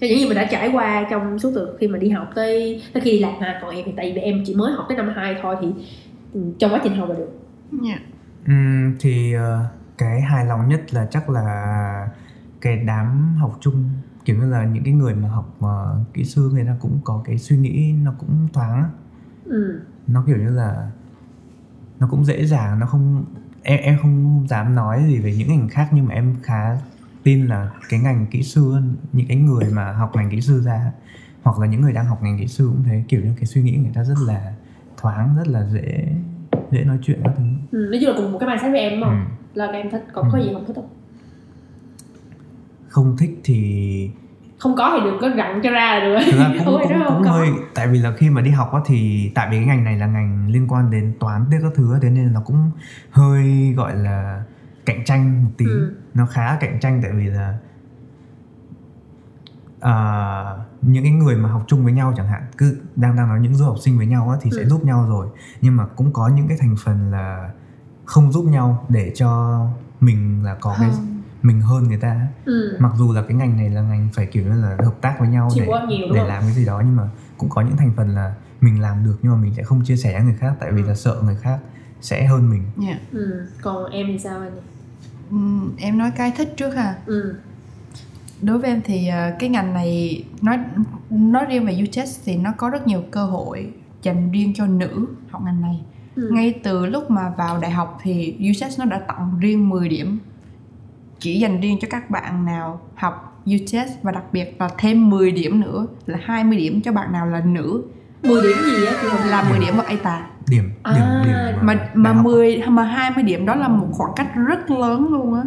cho những gì mình đã trải qua trong suốt từ khi mà đi học tới tới khi đi làm ha còn em thì tại vì em chỉ mới học tới năm hai thôi thì ừ, trong quá trình học là được yeah. Ừm, thì ờ, cái hài lòng nhất là chắc là cái đám học chung kiểu như là những cái người mà học ờ, kỹ sư người ta cũng có cái suy nghĩ nó cũng thoáng ừ. nó kiểu như là nó cũng dễ dàng nó không em em không dám nói gì về những ngành khác nhưng mà em khá tin là cái ngành kỹ sư những cái người mà học ngành kỹ sư ra hoặc là những người đang học ngành kỹ sư cũng thế kiểu như cái suy nghĩ người ta rất là thoáng rất là dễ dễ nói chuyện các thứ ừ. nói chung là cùng một cái mindset với em không Ừ. là các em thích có Ừ. gì không thích không không thích thì không có thì đừng có rặn cho ra là được thực ra *laughs* cũng, cũng, đó không cũng có. hơi tại vì là khi mà đi học á thì tại vì cái ngành này là ngành liên quan đến toán tiếc các thứ thế nên nó cũng hơi gọi là cạnh tranh một tí Ừ. nó khá cạnh tranh tại vì là à, những cái người mà học chung với nhau chẳng hạn cứ đang đang nói những du học sinh với nhau á, thì sẽ Ừ. giúp nhau rồi nhưng mà cũng có những cái thành phần là không giúp nhau để cho mình là có cái Hơn. Mình hơn người ta ừ. mặc dù là cái ngành này là ngành phải kiểu như là hợp tác với nhau để Teamwork nhiều để không? làm cái gì đó nhưng mà cũng có những thành phần là mình làm được nhưng mà mình sẽ không chia sẻ với người khác tại vì là sợ người khác sẽ hơn mình Yeah. ừ. còn em thì sao anh Ừm, em nói cái thích trước ha ừ. đối với em thì ờ, cái ngành này nói nói riêng về UTech thì nó có rất nhiều cơ hội dành riêng cho nữ học ngành này Ừ. ngay từ lúc mà vào đại học thì UTech nó đã tặng riêng 10 điểm chỉ dành riêng cho các bạn nào học UTech và đặc biệt là thêm 10 điểm nữa là 20 điểm cho bạn nào là nữ. 10 điểm gì á là 10 điểm vào ATA điểm À, điểm điểm mà mà học. 10 mà 20 điểm đó là một khoảng cách rất lớn luôn á.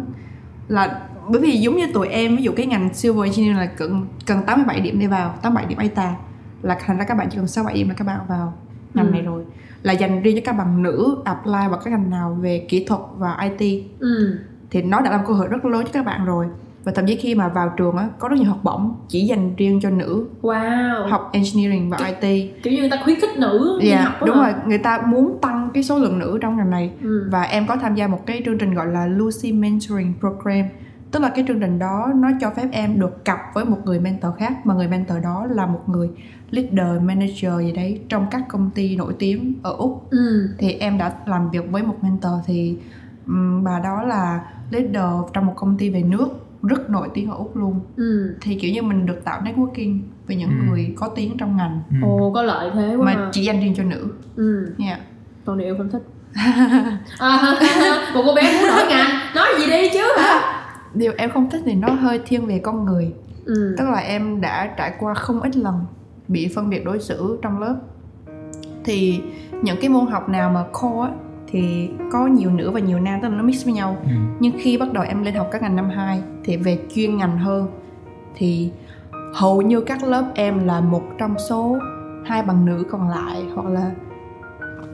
Là bởi vì giống như tụi em ví dụ cái ngành civil engineering là cần cần 87 điểm để vào 87 điểm ATA là thành ra các bạn chỉ cần 67 điểm là các bạn vào ngành Ừ. này rồi. Là dành riêng cho các bạn nữ apply vào các ngành nào về kỹ thuật và IT Ừ. thì nó đã là một cơ hội rất lớn cho các bạn rồi. Và thậm chí khi mà vào trường á có rất nhiều học bổng chỉ dành riêng cho nữ Wow. học engineering và IT kiểu như người ta khuyến khích nữ Dạ, học đó đúng rồi. Người ta muốn tăng cái số lượng nữ trong ngành này. Ừ. và em có tham gia một cái chương trình gọi là Lucy Mentoring Program. Tức là cái chương trình đó nó cho phép em được cặp với một người mentor khác mà người mentor đó là một người leader manager gì đấy trong các công ty nổi tiếng ở úc. Ừ. thì em đã làm việc với một mentor thì bà đó là leader trong một công ty về nước rất nổi tiếng ở úc luôn Ừ. thì kiểu như mình được tạo networking với những Ừ. người có tiếng trong ngành Ừ. Ồ có lợi thế quá mà ha. chỉ dành riêng cho nữ Ừ. nha Còn điều không thích. *laughs* à, một cô bé muốn đổi ngành nói gì đi chứ hả? điều em không thích thì nó hơi thiên về con người Ừ. tức là em đã trải qua không ít lần bị phân biệt đối xử trong lớp thì những cái môn học nào mà core á, thì có nhiều nữ và nhiều nam tức là nó mix với nhau Ừ. nhưng khi bắt đầu em lên học các ngành năm 2 thì về chuyên ngành hơn thì hầu như các lớp em là một trong số hai bằng nữ còn lại hoặc là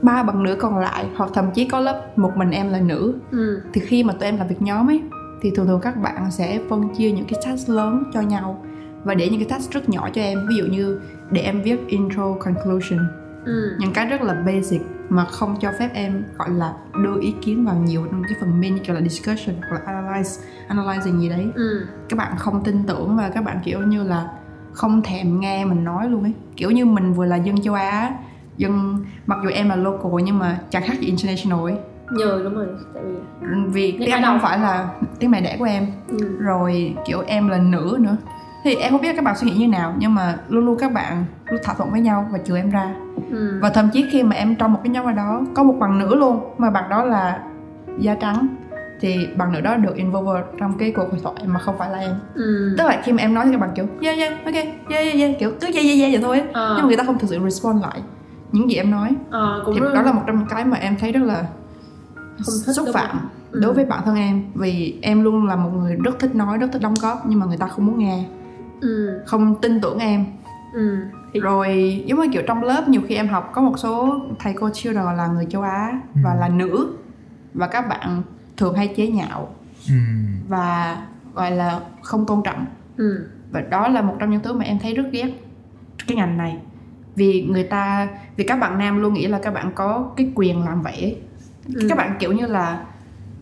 ba bằng nữ còn lại hoặc thậm chí có lớp một mình em là nữ Ừ. thì khi mà tụi em làm việc nhóm ấy thì thường thường các bạn sẽ phân chia những cái task lớn cho nhau và để những cái task rất nhỏ cho em ví dụ như để em viết intro conclusion Ừ. những cái rất là basic mà không cho phép em gọi là đưa ý kiến vào nhiều trong cái phần main như kiểu là discussion hoặc là analyze analyzing gì đấy. Ừ. các bạn không tin tưởng và các bạn kiểu như là không thèm nghe mình nói luôn ấy. Kiểu như mình vừa là dân châu Á dân mặc dù em là local nhưng mà chẳng khác gì international ấy. Nhờ đúng rồi tại vì vì Tiếng Anh không phải là tiếng mẹ đẻ của em. Ừ. rồi kiểu em là nữ nữa. Thì em không biết các bạn suy nghĩ như nào nhưng mà luôn luôn các bạn luôn thỏa thuận với nhau và trừ em ra Ừ. và thậm chí khi mà em trong một cái nhóm ở đó có một bạn nữ luôn mà bạn đó là da trắng thì bạn nữ đó được involve trong cái cuộc hội thoại mà không phải là em Ừ. tức là khi mà em nói thì các bạn kiểu yeah yeah ok yeah yeah yeah kiểu cứ yeah yeah yeah vậy thôi. Ờ. nhưng mà người ta không thực sự respond lại những gì em nói Ờ, cũng thì rất đó là một trong những cái mà em thấy rất là Không xúc phạm không? Ừ. đối với bản thân em vì em luôn là một người rất thích nói rất thích đóng góp nhưng mà người ta không muốn nghe ừ. không tin tưởng em Ừ. Rồi giống như kiểu trong lớp nhiều khi em học có một số thầy cô tutor là người châu Á và Ừ. là nữ và các bạn thường hay chế nhạo Ừ. và gọi là không tôn trọng Ừ. và đó là một trong những thứ mà em thấy rất ghét cái ngành này vì người ta vì các bạn nam luôn nghĩ là các bạn có cái quyền làm vậy. Ừ. các bạn kiểu như là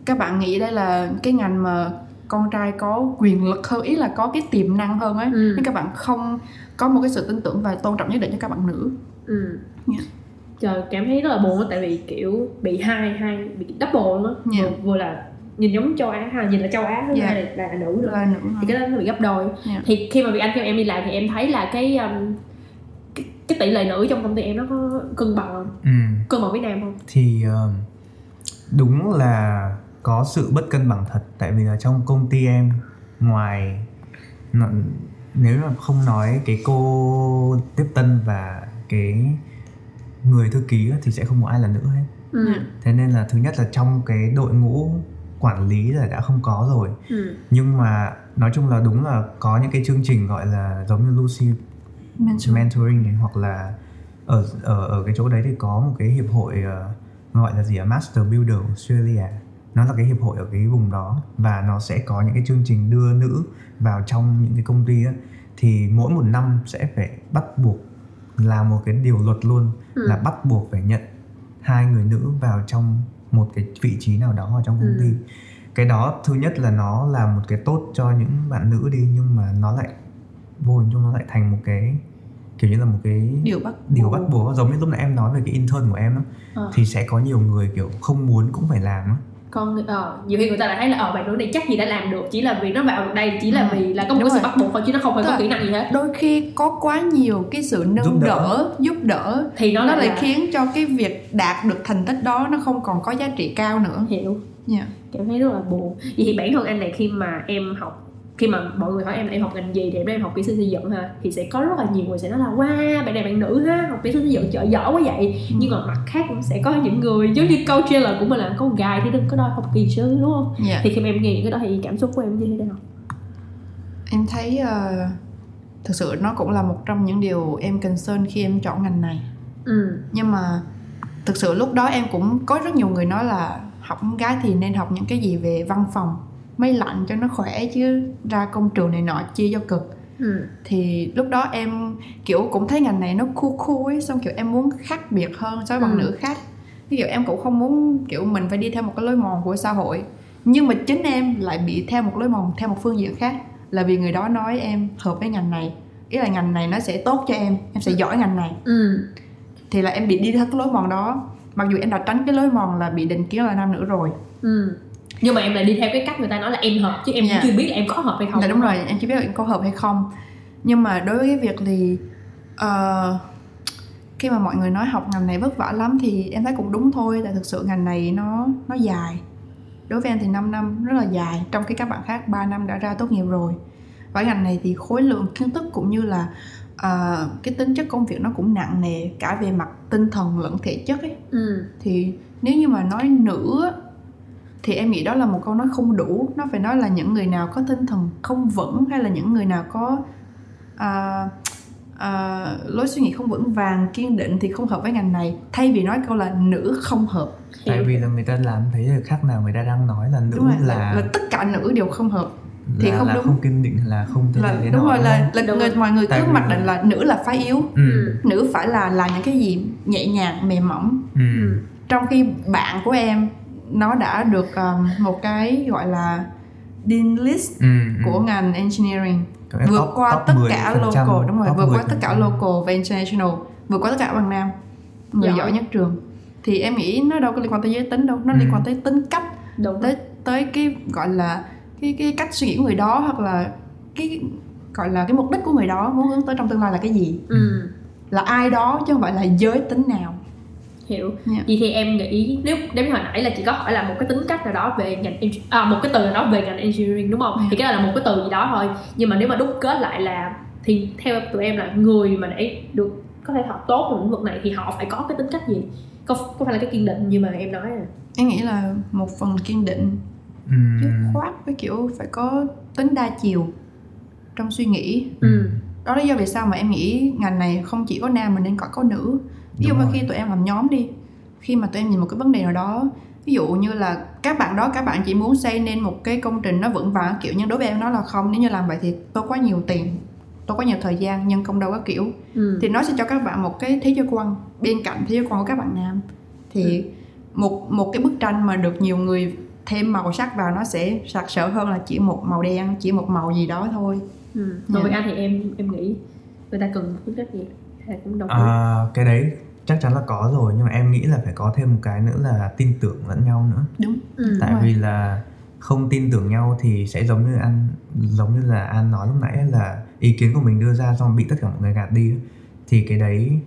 các bạn nghĩ đây là cái ngành mà con trai có quyền lực hơn ý là có cái tiềm năng hơn ấy Ừ. nên các bạn không có một cái sự tin tưởng và tôn trọng nhất định cho các bạn nữ Ừ. Dạ. Trời cảm thấy rất là buồn á, tại vì kiểu bị hai hai bị double luôn á Dạ. vừa, vừa là nhìn giống châu Á ha nhìn là châu Á thứ Dạ. hai là, là nữ nữa là nữ thì cái đó nó bị gấp đôi Dạ. thì khi mà Việt Anh kêu em đi làm thì em thấy là cái um, cái, cái tỷ lệ nữ trong công ty em nó có cân bằng không? Ừ. cân bằng với nam không thì um, đúng là có sự bất cân bằng thật tại vì là trong công ty em ngoài nếu mà không nói cái cô tiếp tân và cái người thư ký thì sẽ không có ai là nữ hết ừ. Dạ. thế nên là thứ nhất là trong cái đội ngũ quản lý là đã không có rồi Ừ. nhưng mà nói chung là đúng là có những cái chương trình gọi là giống như Lucy Mentor. mentoring này hoặc là ở ở ở cái chỗ đấy thì có một cái hiệp hội ờ, gọi là gì à Master Builder Australia nó là cái hiệp hội ở cái vùng đó và nó sẽ có những cái chương trình đưa nữ vào trong những cái công ty á thì mỗi một năm sẽ phải bắt buộc là một cái điều luật luôn Ừ. là bắt buộc phải nhận hai người nữ vào trong một cái vị trí nào đó ở trong công Ừ. ty cái đó thứ nhất là nó là một cái tốt cho những bạn nữ đi nhưng mà nó lại vô hình chung nó lại thành một cái kiểu như là một cái điều bắt điều bắt buộc giống như lúc nãy em nói về cái intern của em á Ờ. thì sẽ có nhiều người kiểu không muốn cũng phải làm á con ờ, nhiều khi người ta lại thấy là ờ bạn nữ này chắc gì đã làm được chỉ là vì nó vào được đây chỉ là Ừ. vì là có một Đúng cái sự bắt buộc thôi chứ nó không phải Tức có kỹ năng gì hết đôi khi có quá nhiều cái sự nâng Giúp đỡ. đỡ giúp đỡ thì nó, nó lại là khiến cho cái việc đạt được thành tích đó nó không còn có giá trị cao nữa hiểu Dạ. cảm thấy rất là buồn vậy thì bản thân anh này khi mà em học khi mà mọi người hỏi em em học ngành gì thì em nói em học kỹ sư xây dựng ha thì sẽ có rất là nhiều người sẽ nói là wow bạn này bạn nữ ha học kỹ sư xây dựng trời giỏi quá vậy. Ừ. nhưng mà mặt khác cũng sẽ có những người giống như câu trailer của mình là con gái thì đừng có đòi học kỹ sư đúng không? Dạ. thì khi mà em nghe những cái đó thì cảm xúc của em như thế nào? Em thấy uh, thực sự nó cũng là một trong những điều em concern khi em chọn ngành này. Ừ. Nhưng mà thực sự lúc đó em cũng có rất nhiều người nói là học gái thì nên học những cái gì về văn phòng máy lạnh cho nó khỏe chứ ra công trường này nọ chia cho cực. Ừ. Thì lúc đó em kiểu cũng thấy ngành này nó cool cool ấy xong kiểu em muốn khác biệt hơn so với bạn Ừ. nữ khác. Ví dụ em cũng không muốn kiểu mình phải đi theo một cái lối mòn của xã hội. Nhưng mà chính em lại bị theo một lối mòn theo một phương diện khác. Là vì người đó nói em hợp với ngành này. Ý là ngành này nó sẽ tốt cho em em sẽ giỏi ngành này. Ừ. Thì là em bị đi theo cái lối mòn đó. Mặc dù em đã tránh cái lối mòn là bị định kiến là nam nữ rồi. Ừ nhưng mà em lại đi theo cái cách người ta nói là em hợp chứ em Dạ. cũng chưa biết là em có hợp hay không. Là đúng rồi em chỉ biết là em có hợp hay không. Nhưng mà đối với cái việc thì ờ, khi mà mọi người nói học ngành này vất vả lắm thì em thấy cũng đúng thôi tại thực sự ngành này nó nó dài. Đối với em thì 5 năm rất là dài trong khi các bạn khác 3 năm đã ra tốt nghiệp rồi. Và ngành này thì khối lượng kiến thức cũng như là ờ, cái tính chất công việc nó cũng nặng nề cả về mặt tinh thần lẫn thể chất ấy. Ừ. Thì nếu như mà nói nữ á, thì em nghĩ đó là một câu nói không đủ nó phải nói là những người nào có tinh thần không vững hay là những người nào có à, à, lối suy nghĩ không vững vàng kiên định thì không hợp với ngành này thay vì nói câu là nữ không hợp tại vì là người ta làm thấy là khác nào người ta đang nói là nữ đúng rồi là, là, là tất cả nữ đều không hợp thì là, không là đúng. không kiên định là không thế là thế đúng rồi là, là Đúng người, rồi. mọi người Tại cứ mặc định là nữ là phái yếu ừ. nữ phải là làm những cái gì nhẹ nhàng mềm mỏng Ừ. ừ trong khi bạn của em nó đã được um, một cái gọi là dean list Ừ. ừ. của ngành engineering vượt top- qua top tất 10%, cả local đúng rồi vượt qua tất cả 10%. local và international vượt qua tất cả bằng nam người Giỏi. giỏi nhất trường thì em nghĩ nó đâu có liên quan tới giới tính đâu nó Ừ. liên quan tới tính cách đúng tới tới cái gọi là cái cái cách suy nghĩ của người đó hoặc là cái gọi là cái mục đích của người đó muốn hướng tới trong tương lai là cái gì ừ là ai đó chứ không phải là giới tính nào hiểu. Dạ. vậy thì em nghĩ nếu nếu như hồi nãy là chị có hỏi là một cái tính cách nào đó về ngành à, một cái từ nào đó về ngành engineering đúng không? Dạ. thì cái đó là một cái từ gì đó thôi. Nhưng mà nếu mà đúc kết lại là thì theo tụi em là người mà để được có thể học tốt trong lĩnh vực này thì họ phải có cái tính cách gì? Có có phải là cái kiên định như mà em nói à? Em nghĩ là một phần kiên định. Ừ. dứt khoát với kiểu phải có tính đa chiều trong suy nghĩ. Ừ. Đó là do vì sao mà em nghĩ ngành này không chỉ có nam mà nên có có nữ ví dụ mà khi tụi em làm nhóm đi khi mà tụi em nhìn một cái vấn đề nào đó ví dụ như là các bạn đó các bạn chỉ muốn xây nên một cái công trình nó vững vàng kiểu nhưng đối với em nó là không nếu như làm vậy thì tôi quá nhiều tiền tôi có nhiều thời gian nhân công đâu có kiểu. Ừ. Thì nó sẽ cho các bạn một cái thế giới quan bên cạnh thế giới quan của các bạn nam. Thì một một cái bức tranh mà được nhiều người thêm màu sắc vào nó sẽ sặc sỡ hơn là chỉ một màu đen chỉ một màu gì đó thôi. Ừ. Dạ. còn với anh thì em em nghĩ người ta cần tính cách gì cũng đồng ý. À, cái đấy chắc chắn là có rồi nhưng mà em nghĩ là phải có thêm một cái nữa là tin tưởng lẫn nhau nữa. Đúng. Ừ tại rồi. vì là không tin tưởng nhau thì sẽ giống như an giống như là an nói lúc nãy là ý kiến của mình đưa ra xong bị tất cả mọi người gạt đi thì cái đấy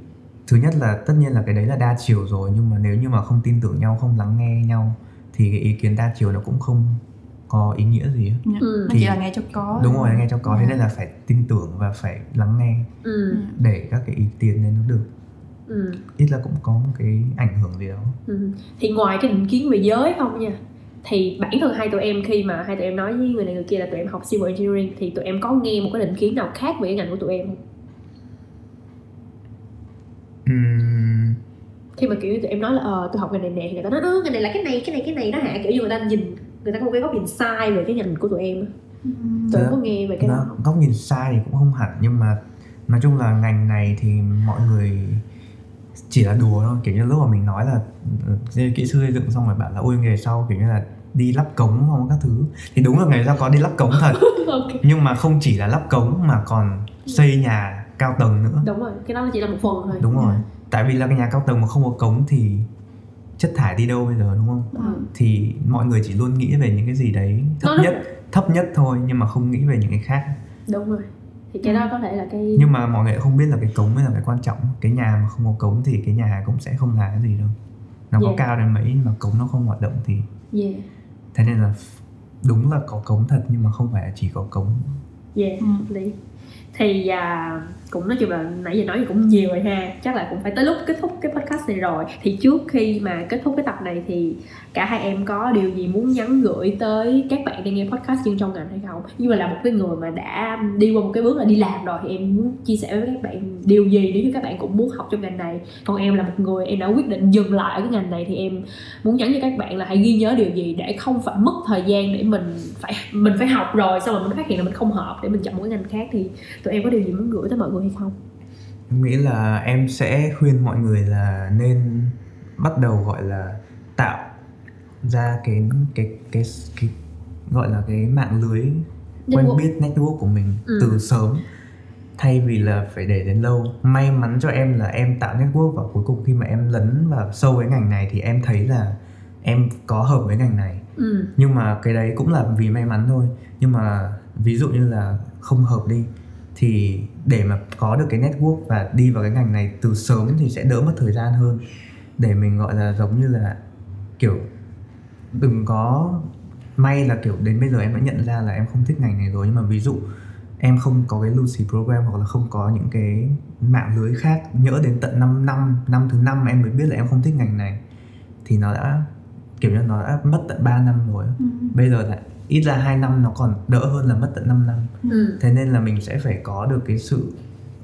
thứ nhất là tất nhiên là cái đấy là đa chiều rồi nhưng mà nếu như mà không tin tưởng nhau không lắng nghe nhau thì cái ý kiến đa chiều nó cũng không có ý nghĩa gì hết. Ừ. nó Thì- chỉ là nghe cho có đúng rồi nghe cho có. Thế Dạ. nên là phải tin tưởng và phải lắng nghe ừ. để các cái ý kiến nên nó được. Ừ. Ít là cũng có một cái ảnh hưởng gì đó. Ừ. thì ngoài cái định kiến về giới không nha thì bản thân hai tụi em khi mà hai tụi em nói với người này người kia là tụi em học civil engineering thì tụi em có nghe một cái định kiến nào khác về cái ngành của tụi em không? Ừm, khi mà kiểu tụi em nói là ờ tôi học ngành này nè thì người ta nói ơ ngành này là cái này cái này cái này đó hả? Kiểu như người ta nhìn người ta có một cái góc nhìn sai về cái ngành của tụi em. Ừm. tụi em Dạ. có nghe về cái đó góc nhìn sai thì cũng không hẳn nhưng mà nói chung là ngành này thì mọi người chỉ là đùa thôi. Kiểu như lúc mà mình nói là ừ, kỹ sư xây dựng xong rồi bảo là ôi nghề sau kiểu như là đi lắp cống không các thứ. Thì đúng là nghề sau có đi lắp cống thật. *laughs* Ok. Nhưng mà không chỉ là lắp cống mà còn xây nhà cao tầng nữa. Đúng rồi cái đó chỉ là một phần thôi. Đúng rồi. Tại vì là cái nhà cao tầng mà không có cống thì chất thải đi đâu bây giờ đúng không? Ừ. thì mọi người chỉ luôn nghĩ về những cái gì đấy thấp Nó- nhất thấp nhất thôi nhưng mà không nghĩ về những cái khác. Đúng rồi. Thì cái đó có thể là cái nhưng mà mọi người không biết là cái cống mới là cái quan trọng. Cái nhà mà không có cống thì cái nhà cũng sẽ không là cái gì đâu. Nó có Yeah. cao đến mấy nhưng mà cống nó không hoạt động thì yeah. Thế nên là đúng là có cống thật nhưng mà không phải chỉ có cống. Yeah ừ. lý thì à, cũng nói chung là nãy giờ nói thì cũng nhiều rồi ha. Chắc là cũng phải tới lúc kết thúc cái podcast này rồi. Thì trước khi mà kết thúc cái tập này thì cả hai em có điều gì muốn nhắn gửi tới các bạn đang nghe podcast chuyên trong ngành hay không? Nhưng mà là một cái người mà đã đi qua một cái bước là đi làm rồi thì em muốn chia sẻ với các bạn điều gì nếu như các bạn cũng muốn học trong ngành này? Còn em là một người em đã quyết định dừng lại ở cái ngành này thì em muốn nhắn cho các bạn là hãy ghi nhớ điều gì để không phải mất thời gian để mình phải mình phải học rồi xong rồi mình phát hiện là mình không hợp để mình chọn một cái ngành khác thì tụi em có điều gì muốn gửi tới mọi người hay không? Em nghĩ là em sẽ khuyên mọi người là nên bắt đầu gọi là tạo ra cái cái cái cái, gọi là cái mạng lưới quen biết network của mình ừ. từ sớm. Thay vì là phải để đến lâu. May mắn cho em là em tạo network và cuối cùng khi mà em lấn vào sâu với ngành này thì em thấy là em có hợp với ngành này. Ừ. nhưng mà cái đấy cũng là vì may mắn thôi. Nhưng mà ví dụ như là không hợp đi thì để mà có được cái network và đi vào cái ngành này từ sớm thì sẽ đỡ mất thời gian hơn. Để mình gọi là giống như là kiểu đừng có may là kiểu đến bây giờ em đã nhận ra là em không thích ngành này rồi. Nhưng mà ví dụ em không có cái Lucy program hoặc là không có những cái mạng lưới khác nhỡ đến tận 5 năm năm thứ năm em mới biết là em không thích ngành này thì nó đã kiểu như nó đã mất tận 3 năm rồi ừ. bây giờ là ít ra 2 năm nó còn đỡ hơn là mất tận 5 năm ừ. thế nên là mình sẽ phải có được cái sự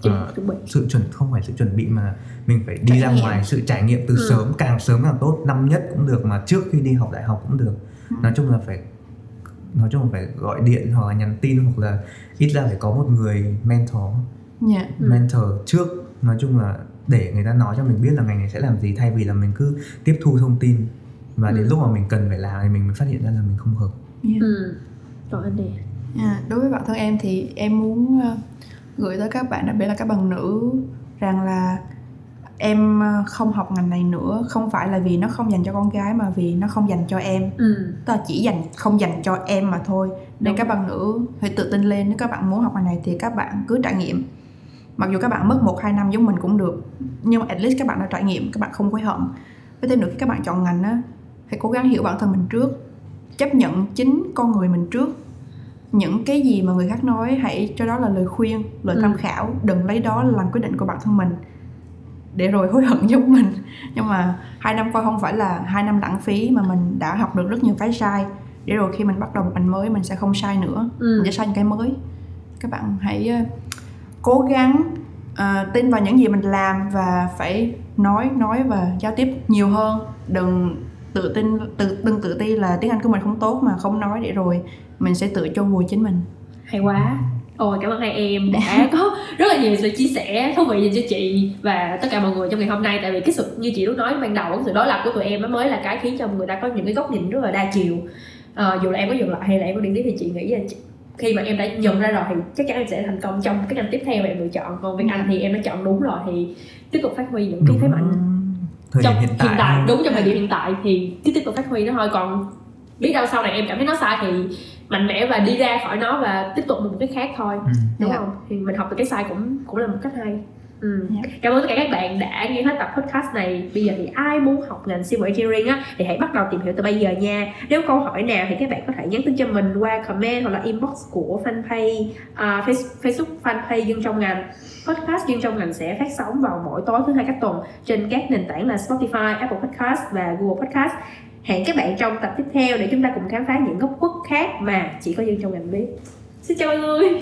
uh, sự chuẩn không phải sự chuẩn bị mà mình phải đi trải ra nghiệm. ngoài sự trải nghiệm từ ừ. sớm càng sớm càng tốt năm nhất cũng được mà trước khi đi học đại học cũng được ừ. nói chung là phải nói chung là phải gọi điện hoặc là nhắn tin hoặc là ít ra phải có một người mentor yeah. Ừ. mentor trước nói chung là để người ta nói cho mình biết là ngành này sẽ làm gì thay vì là mình cứ tiếp thu thông tin và ừ. đến lúc mà mình cần phải làm thì mình mới phát hiện ra là mình không hợp yeah. ừ. rồi anh đề à, đối với bản thân em thì em muốn uh, gửi tới các bạn đặc biệt là các bạn nữ rằng là em ờ, không học ngành này nữa không phải là vì nó không dành cho con gái mà vì nó không dành cho em ừ. tức là chỉ dành không dành cho em mà thôi nên Đúng. các bạn nữ hãy tự tin lên nếu các bạn muốn học ngành này thì các bạn cứ trải nghiệm mặc dù các bạn mất một hai năm giống mình cũng được nhưng mà at least các bạn đã trải nghiệm các bạn không hối hận với thêm nữa khi các bạn chọn ngành á hãy cố gắng hiểu bản thân mình trước chấp nhận chính con người mình trước. Những cái gì mà người khác nói hãy cho đó là lời khuyên lời ừ. tham khảo. Đừng lấy đó làm quyết định của bản thân mình. Để rồi hối hận giống mình. Nhưng mà hai năm qua không phải là hai năm lãng phí mà mình đã học được rất nhiều cái sai. Để rồi khi mình bắt đầu một ngành mới mình sẽ không sai nữa. Ừ. mình sẽ sai những cái mới. Các bạn hãy uh, cố gắng uh, tin vào những gì mình làm và phải nói nói và giao tiếp nhiều hơn. Đừng tự tin tự đừng tự ti là tiếng anh của mình không tốt mà không nói để rồi mình sẽ tự cho vùi chính mình. Hay quá. Ôi cảm ơn hai em đã có rất là nhiều sự chia sẻ thú vị dành cho chị và tất cả mọi người trong ngày hôm nay. Tại vì cái sự như chị lúc nói ban đầu cái sự đối lập của tụi em mới là cái khiến cho người ta có những cái góc nhìn rất là đa chiều. À, dù là em có dừng lại hay là em có đi tiếp thì chị nghĩ là khi mà em đã nhận ra rồi thì chắc chắn em sẽ thành công trong cái ngành tiếp theo mà em lựa chọn. Còn việc anh thì em đã chọn đúng rồi thì tiếp tục phát huy những cái thế mạnh thời trong hiện tại, hiện tại đúng trong thời điểm hiện tại thì cứ tiếp tục phát huy nó thôi còn biết đâu sau này em cảm thấy nó sai thì mạnh mẽ và đi ra khỏi nó và tiếp tục một cái khác thôi ừ. đúng yeah. Dạ. không thì mình học từ cái sai cũng cũng là một cách hay Ừ. Yeah. Dạ. Cảm ơn tất cả các bạn đã nghe hết tập podcast này Bây giờ thì ai muốn học ngành civil engineering á Thì hãy bắt đầu tìm hiểu từ bây giờ nha Nếu câu hỏi nào thì các bạn có thể nhắn tin cho mình qua comment hoặc là inbox của fanpage uh, Facebook fanpage Dương Trong Ngành Podcast Dương Trong Ngành sẽ phát sóng vào mỗi tối thứ hai các tuần Trên các nền tảng là Spotify, Apple Podcast và Google Podcast Hẹn các bạn trong tập tiếp theo để chúng ta cùng khám phá những góc khuất khác mà chỉ có Dương Trong Ngành biết Xin chào mọi người